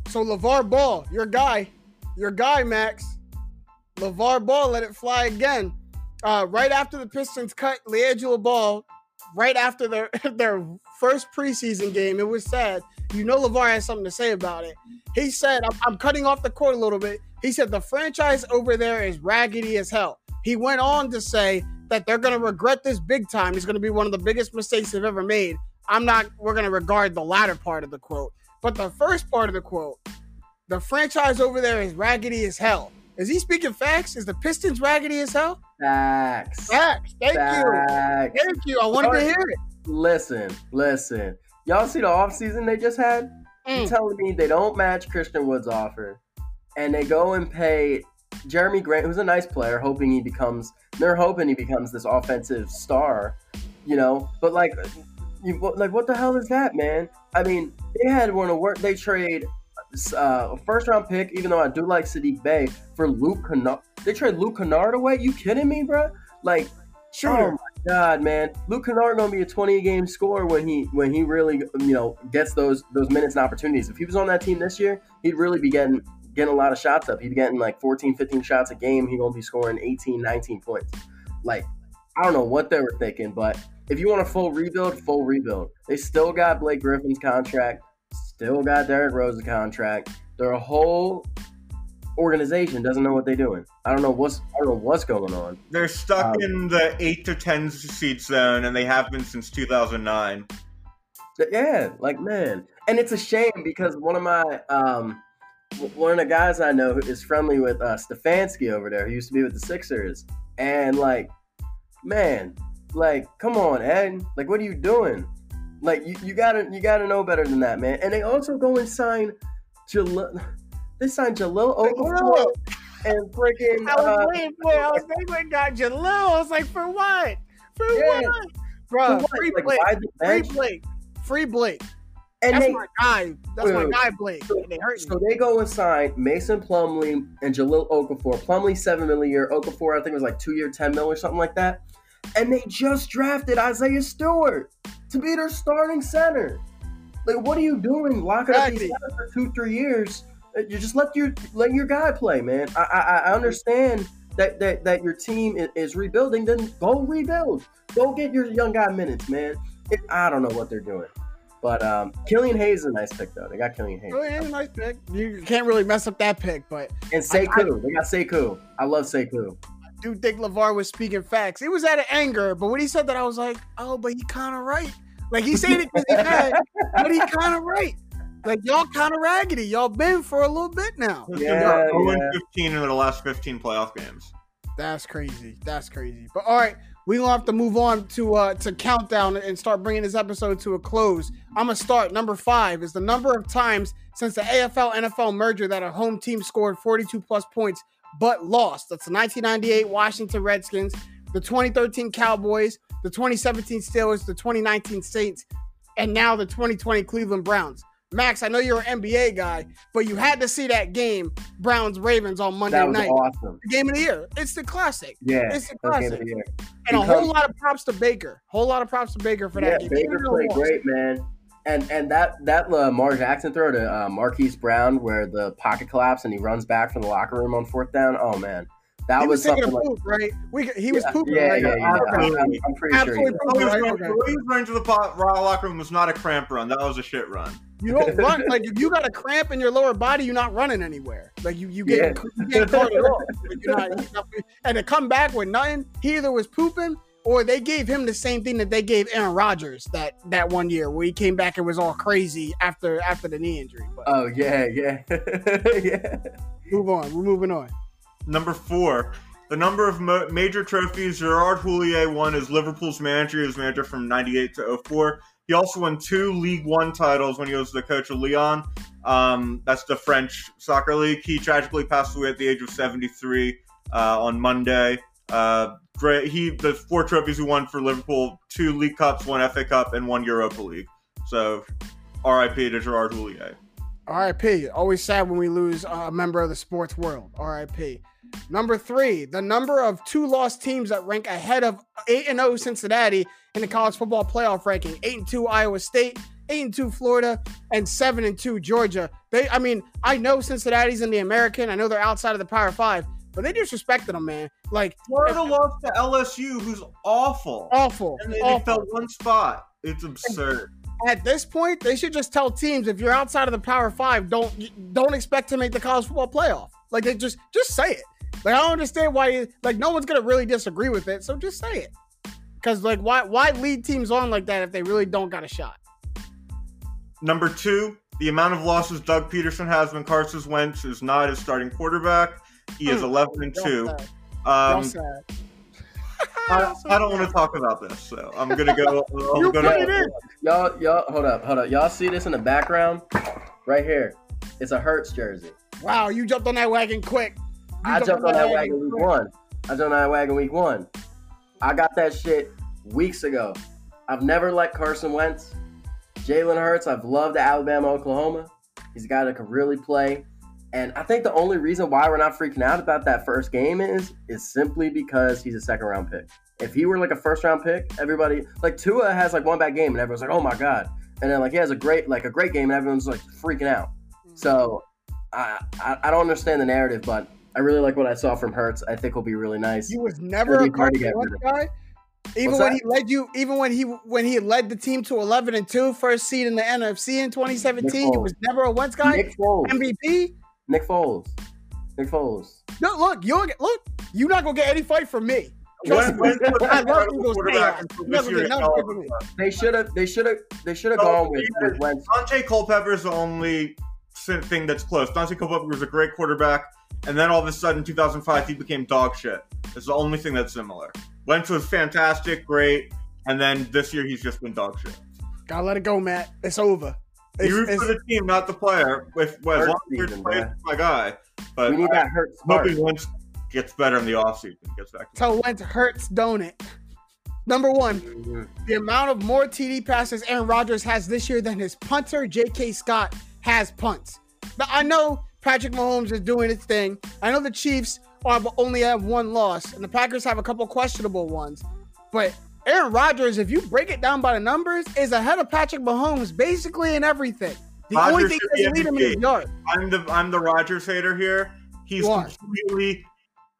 so LeVar Ball, your guy, your guy, Max. LeVar Ball let it fly again. Uh, right after the Pistons cut LiAngelo Ball, right after their [laughs] their first preseason game, it was sad. You know LeVar has something to say about it. He said, I'm, I'm cutting off the court a little bit. He said the franchise over there is raggedy as hell. He went on to say that they're going to regret this big time. It's going to be one of the biggest mistakes they've ever made. I'm not, we're going to regard the latter part of the quote. But the first part of the quote, the franchise over there is raggedy as hell. Is he speaking facts? Is the Pistons raggedy as hell? Facts. Facts. Thank you. Thank you. I wanted to hear it. Listen, listen. Y'all see the offseason they just had? You Mm. telling me they don't match Christian Wood's offer, and they go and pay Jerami Grant, who's a nice player, hoping he becomes. They're hoping he becomes this offensive star, you know. But like, you like what the hell is that, man? I mean, they had one of work. They trade uh, a first round pick, even though I do like Saddiq Bey for Luke Kennard. They trade Luke Kennard away. You kidding me, bro? Like, sure. Oh my god, man! Luke Kennard gonna be a 20 game scorer when he when he really you know gets those those minutes and opportunities. If he was on that team this year, he'd really be getting getting a lot of shots up. He'd be getting like 14, 15 shots a game. He gonna be scoring 18, 19 points. Like I don't know what they were thinking, but if you want a full rebuild, full rebuild. They still got Blake Griffin's contract, still got Derrick Rose's contract. Their whole organization doesn't know what they're doing. I don't know what's I don't know what's going on. They're stuck Um, in the eight to ten seed zone, and they have been since 2009. Yeah, like man, and it's a shame because one of my um, one of the guys I know who is friendly with uh, Stefanski over there, who used to be with the Sixers, and like, man, like, come on, Ed, like, what are you doing? Like, you, you gotta you gotta know better than that, man. And they also go and sign Jahlil. They signed Jahlil Okafor and freaking. I was Uh, waiting for it. I was we got Jahlil. I was like, for what? For Yeah. what? Bro, what? free Like, Blake. the Free? Blake. Free Blake. And That's they, my guy. That's Wait, my guy, Blake. So, And they hurt so they go and sign Mason Plumlee and Jahlil Okafor. Plumlee seven mil a year. Okafor I think it was like two year ten mil or something like that. And they just drafted Isaiah Stewart to be their starting center. Like, what are you doing? Locking up these guys for two, three years. You just let your let your guy play, man. I I, I understand that, that that your team is, rebuilding. Then go rebuild. Go get your young guy minutes, man. It, I don't know what they're doing. But um, Killian Hayes is a nice pick, though. They got Killian Hayes. Killian Hayes a nice pick. You can't really mess up that pick, but and Sekou, they got Sekou. I love Sekou. I do think LeVar was speaking facts. It was out of anger, but when he said that, I was like, oh, but he kind of right. Like he said it because he mad, but he kind of right. Like y'all kind of raggedy. Y'all been for a little bit now. Yeah, yeah. 15 in the last 15 playoff games. That's crazy. That's crazy. But all right, we gonna have to move on to uh to countdown and start bringing this episode to a close. I'm gonna start. Number five is the number of times since the AFL NFL merger that a home team scored 42 plus points but lost. That's the 1998 Washington Redskins, the 2013 Cowboys, the 2017 Steelers, the 2019 Saints, and now the 2020 Cleveland Browns. Max, I know you're an NBA guy, but you had to see that game, Browns Ravens on Monday that was night. Awesome. game of the year. It's the classic. Yeah. It's the classic. The and because, a whole lot of props to Baker. Whole lot of props to Baker for yeah, that game. Baker played great, man. And and that that Lamar Jackson throw to uh, Marquise Brown where the pocket collapse and he runs back from the locker room on fourth down. Oh man. That he was, was taking a poop, like, right? We, he was yeah, pooping, yeah, right? Yeah, yeah, yeah. I'm, I'm, pretty Absolutely sure. He right? okay. He was running to the pot, locker room was not a cramp run. That was a shit run. You don't run like if you got a cramp in your lower body, you're not running anywhere. Like you, you get yeah. you get caught off. You're not, you're not, and to come back with nothing, he either was pooping or they gave him the same thing that they gave Aaron Rodgers that that one year where he came back and was all crazy after after the knee injury. But, oh yeah, yeah, [laughs] yeah. Move on. We're moving on. Number four. The number of mo- major trophies Gerard Houllier won as Liverpool's manager. He was manager from 98 to 04. He also won two League One titles when he was the coach of Lyon. Um, that's the French soccer league. He tragically passed away at the age of 73 uh, on Monday. Uh, great. He the four trophies he won for Liverpool: two League Cups, one FA Cup, and one Europa League. So, R.I.P. to Gerard Houllier. R.I.P. Always sad when we lose a member of the sports world. R.I.P. Number three, the number of two lost teams that rank ahead of 8 and 0 Cincinnati in the college football playoff ranking 8 and 2 Iowa State, 8 and 2 Florida, and 7 and 2 Georgia. They, I mean, I know Cincinnati's in the American, I know they're outside of the Power Five, but they disrespected them, man. Like, Florida if, lost to LSU, who's awful. Awful. And they, awful. fell one spot. It's absurd. At this point, they should just tell teams if you're outside of the Power Five, don't don't expect to make the college football playoff. Like they just just say it. Like I don't understand why you, like no one's gonna really disagree with it, so just say it. Cause like why why lead teams on like that if they really don't got a shot? Number two, the amount of losses Doug Pederson has when Carson Wentz is not his starting quarterback. He is hmm. [laughs] eleven and two. Um, [laughs] I, I, don't want to talk about this, so I'm gonna go. [laughs] I'm you gonna, put it in. Y'all, y'all, hold up, hold up. Y'all see this in the background, right here? It's a Hurts jersey. Wow, you jumped on that wagon quick. I jumped on that wagon week one. I jumped on that wagon week one. I got that shit weeks ago. I've never liked Carson Wentz. Jalen Hurts, I've loved Alabama, Oklahoma. He's a guy that can really play. And I think the only reason why we're not freaking out about that first game is is simply because he's a second round pick. If he were like a first round pick, everybody like Tua has like one bad game and everyone's like, oh my god. And then like he has a great like a great game and everyone's like freaking out. Hmm. So I I, I don't understand the narrative, but I really like what I saw from Hurts. I think will be really nice. He was never a Carson guy. Even when he led you, even when he when he led the team to eleven and two, first seed in the NFC in 2017, he was never a Wentz guy. MVP. Nick Foles. Nick Foles. No, look, you look, you're not gonna get any fight from me. When, when I love Eagles They should have. They should have. They should have gone with, with Wentz. Daunte Culpepper is the only thing that's close. Daunte Culpepper was a great quarterback and then all of a sudden, 2005, he became dog shit. It's the only thing that's similar. Wentz was fantastic, great, and then this year he's just been dog shit. Gotta let it go, Matt. It's over. It's, you root for the team, not the player. With well, as long as you're my guy, but we need that hurt. Hoping Wentz gets better in the offseason. Gets back. To so Wentz hurts, don't it? Number one, mm-hmm. the amount of more TD passes Aaron Rodgers has this year than his punter J.K. Scott has punts. Now, I know Patrick Mahomes is doing its thing. I know the Chiefs are, only have one loss, and the Packers have a couple questionable ones. But Aaron Rodgers, if you break it down by the numbers, is ahead of Patrick Mahomes basically in everything. The Rodgers only thing that's leading him is yards. I'm the I'm the Rodgers hater here. He's completely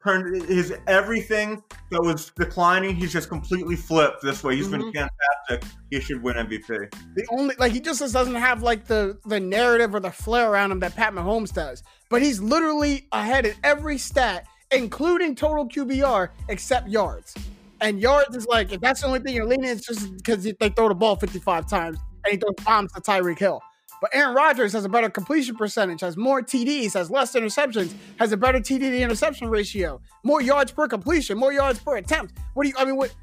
turned his everything that was declining. He's just completely flipped this way. He's Mhm. been fantastic. He should win MVP. The only like he just doesn't have like the the narrative or the flair around him that Pat Mahomes does. But he's literally ahead in every stat, including total QBR, except yards. And yards is like if that's the only thing you're leaning, it's just because they throw the ball 55 times and he throws bombs to Tyreek Hill. But Aaron Rodgers has a better completion percentage, has more TDs, has less interceptions, has a better TD to interception ratio, more yards per completion, more yards per attempt. What do you? I mean, what?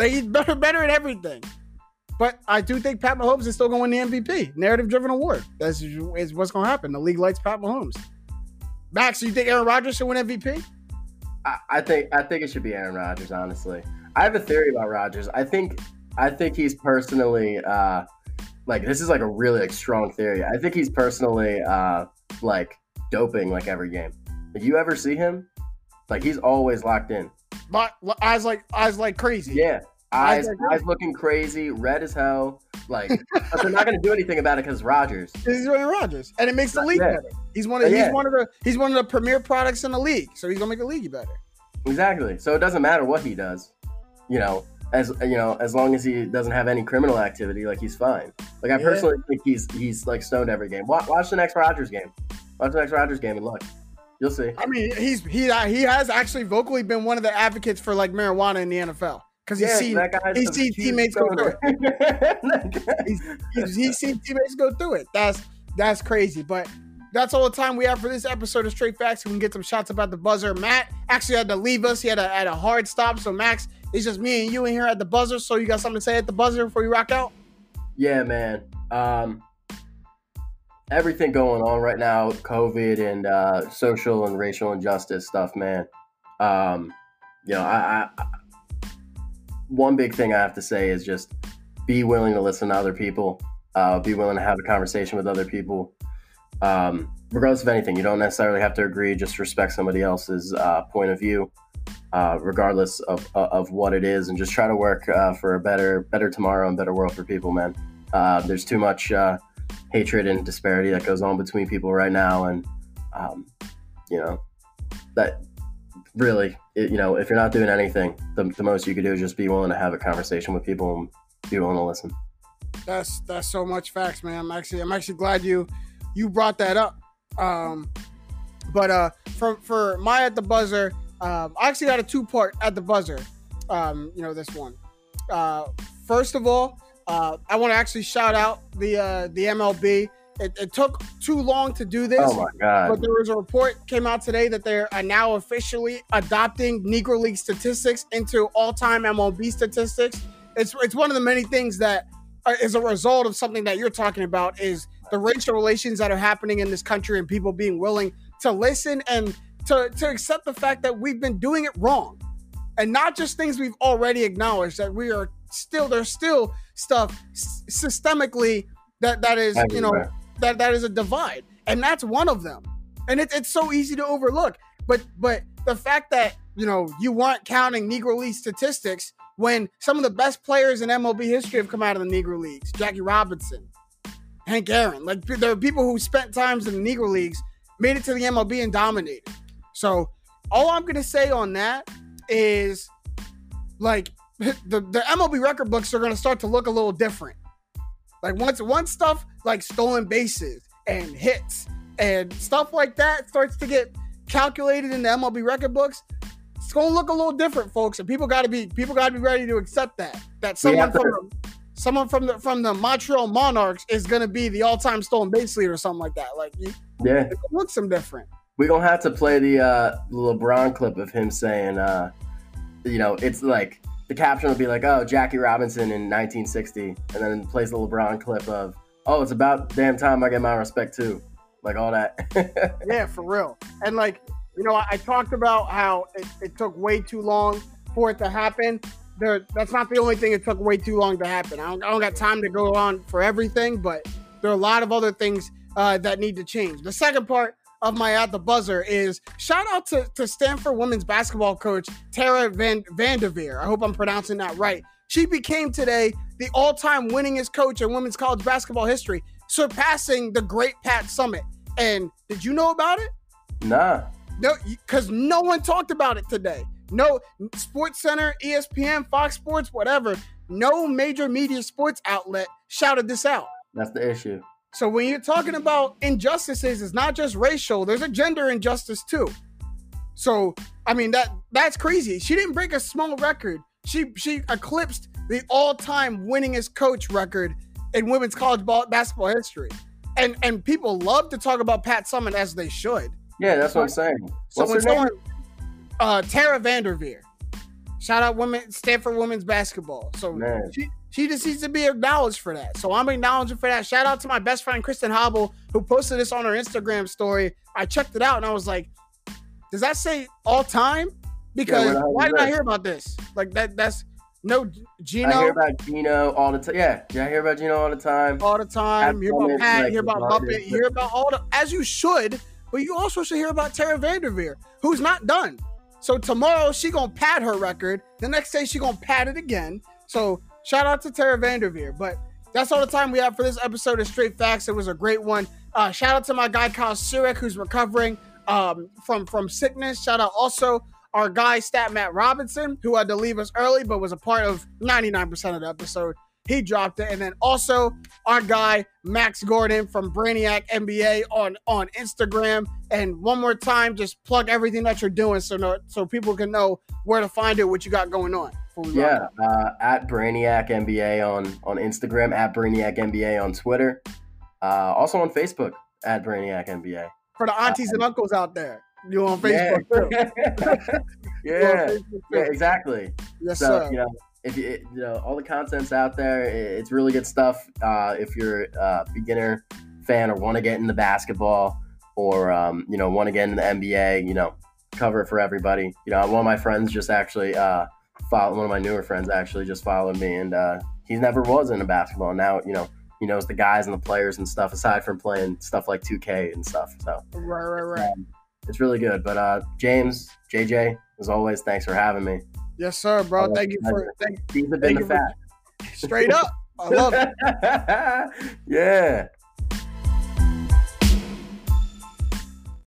He's better, better at everything. But I do think Pat Mahomes is still going to win the MVP, narrative driven award. That's is what's going to happen. The league likes Pat Mahomes. Max, do you think Aaron Rodgers should win MVP? I, I think I think it should be Aaron Rodgers. Honestly, I have a theory about Rodgers. I think I think he's personally uh, like this is like a really like, strong theory. I think he's personally uh, like doping like every game. If you ever see him, like he's always locked in. But eyes like eyes like crazy. Yeah, eyes Eyes looking crazy, red as hell. Like, but they're not going to do anything about it because Rodgers. [laughs] He's Aaron Rodgers, and it makes the league better. He's one of Yeah. he's one of the he's one of the premier products in the league, so he's gonna make the league better. Exactly. So it doesn't matter what he does, you know, as you know, as long as he doesn't have any criminal activity, like he's fine. Like I Yeah. personally think he's he's like stoned every game. Watch, watch the next Rodgers game. Watch the next Rodgers game and look, you'll see. I mean, he's he he has actually vocally been one of the advocates for like marijuana in the NFL because he's Yeah, seen he's seen teammates go through [laughs] guy- he's, he's, he's seen teammates go through it. That's that's crazy. But that's all the time we have for this episode of Straight Facts. We can get some shots about the buzzer. Matt actually had to leave us. He had a, had a hard stop. So Max, it's just me and you in here at the buzzer. So you got something to say at the buzzer before you rock out? Yeah, man. Um, everything going on right now, COVID and uh, social and racial injustice stuff, man. Um, you know, I, I, I one big thing I have to say is just be willing to listen to other people. Uh, be willing to have a conversation with other people. Um, regardless of anything, you don't necessarily have to agree. Just respect somebody else's uh, point of view, uh, regardless of, of what it is, and just try to work uh, for a better better tomorrow and better world for people, man. Uh, there's too much uh, hatred and disparity that goes on between people right now, and um, you know that really, it, you know, if you're not doing anything, the, the most you could do is just be willing to have a conversation with people and be willing to listen. That's that's so much facts, man. I'm actually I'm actually glad you you brought that up. Um, but uh, for for my at the buzzer, um, I actually got a two part at the buzzer. Um, you know this one. Uh, first of all, uh, I want to actually shout out the uh, the MLB. It, it took too long to do this. Oh my god! But there was a report came out today that they are uh, now officially adopting Negro League statistics into all-time MLB statistics. It's it's one of the many things that uh, is a result of something that you're talking about is the racial relations that are happening in this country and people being willing to listen and to to accept the fact that we've been doing it wrong, and not just things we've already acknowledged that we are still there's still stuff s- systemically that that is you know Everywhere. That that is a divide. And that's one of them. And it, it's so easy to overlook. But but the fact that you know you weren't counting negro league statistics when some of the best players in mlb history have come out of the negro leagues. Jackie robinson hank aaron. Like there are people who spent times in the negro leagues made it to the mlb and dominated. So all i'm gonna say on that is like [laughs] the, the mlb record books are gonna start to look a little different like once once stuff like stolen bases and hits and stuff like that starts to get calculated in the MLB record books, it's gonna look a little different, folks. And people gotta be people gotta be ready to accept that. That someone from the, someone from the from the Montreal Monarchs is gonna be the all time stolen base leader or something like that. Like you, Yeah, it looks some different. we're gonna have to play the uh, LeBron clip of him saying, uh, you know, it's like the caption will be like, "Oh, Jackie Robinson in 1960," and then plays the LeBron clip of, "Oh, it's about damn time I get my respect too," like all that. [laughs] Yeah, for real. And like, you know, I, I talked about how it, it took way too long for it to happen. There, that's not the only thing it took way too long to happen. I don't, I don't got time to go on for everything, but there are a lot of other things uh, that need to change. The second part of my at the buzzer is shout out to, to Stanford women's basketball coach Tara Van Vanderveer. I hope I'm pronouncing that right. She became today the all-time winningest coach in women's college basketball history, surpassing the great Pat Summitt. And did you know about it? Nah. No, because no one talked about it today. No Sports Center, ESPN, Fox Sports, whatever. No major media sports outlet shouted this out. That's the issue. So when you're talking about injustices, it's not just racial. There's a gender injustice too. So I mean that that's crazy. She didn't break a small record. She she eclipsed the all-time winningest coach record in women's college ball, basketball history. And and people love to talk about Pat Summitt as they should. Yeah, that's what I'm saying. So What's when someone, uh, Tara Vanderveer, shout out women Stanford women's basketball. So Man. she she just needs to be acknowledged for that. So I'm acknowledging for that. Shout out to my best friend Kristen Hobble who posted this on her Instagram story. I checked it out and I was like, does that say all time? Because hell why did I hear about this? Like that that's no Geno I hear about Geno all the time. Yeah, yeah, I hear about Geno all the time. all the time. You hear about Pat, like, hear about Muppet, you hear about all the as you should, but you also should hear about Tara Vanderveer, who's not done. So tomorrow she gonna pad her record. The next day she gonna pad it again. So shout out to Tara Vanderveer. But that's all the time we have for this episode of Straight Facts. It was a great one. Uh, shout out to my guy Kyle Surek, who's recovering um, from from sickness. Shout out also our guy Stat Matt Robinson, who had to leave us early, but was a part of 99% of the episode. He dropped it, and then also our guy Max Gordon from Brainiac NBA on on Instagram. And one more time, just plug everything that you're doing so no, so people can know where to find it, what you got going on. Before we wrap Yeah, uh, at Brainiac NBA on on Instagram, at Brainiac NBA on Twitter, uh, also on Facebook at Brainiac NBA. for the aunties and uncles out there, you on Facebook too. [laughs] Yeah, on yeah, Facebook yeah, exactly. Yes, so sir. you know, if you you know all the content's out there, it's really good stuff. Uh, if you're a beginner fan or want to get into basketball, or um, you know want to get into the NBA, you know, cover it for everybody. You know, one of my friends just actually uh, followed. One of my newer friends actually just followed me, and uh, he never was into basketball. Now you know he knows the guys and the players and stuff aside from playing stuff like 2K and stuff. So Right, right, right. um, it's really good. But uh, James, JJ, as always, thanks for having me. Yes, sir, bro. Thank you for thank, These have Thank been the you for- straight up. I love it. [laughs] yeah.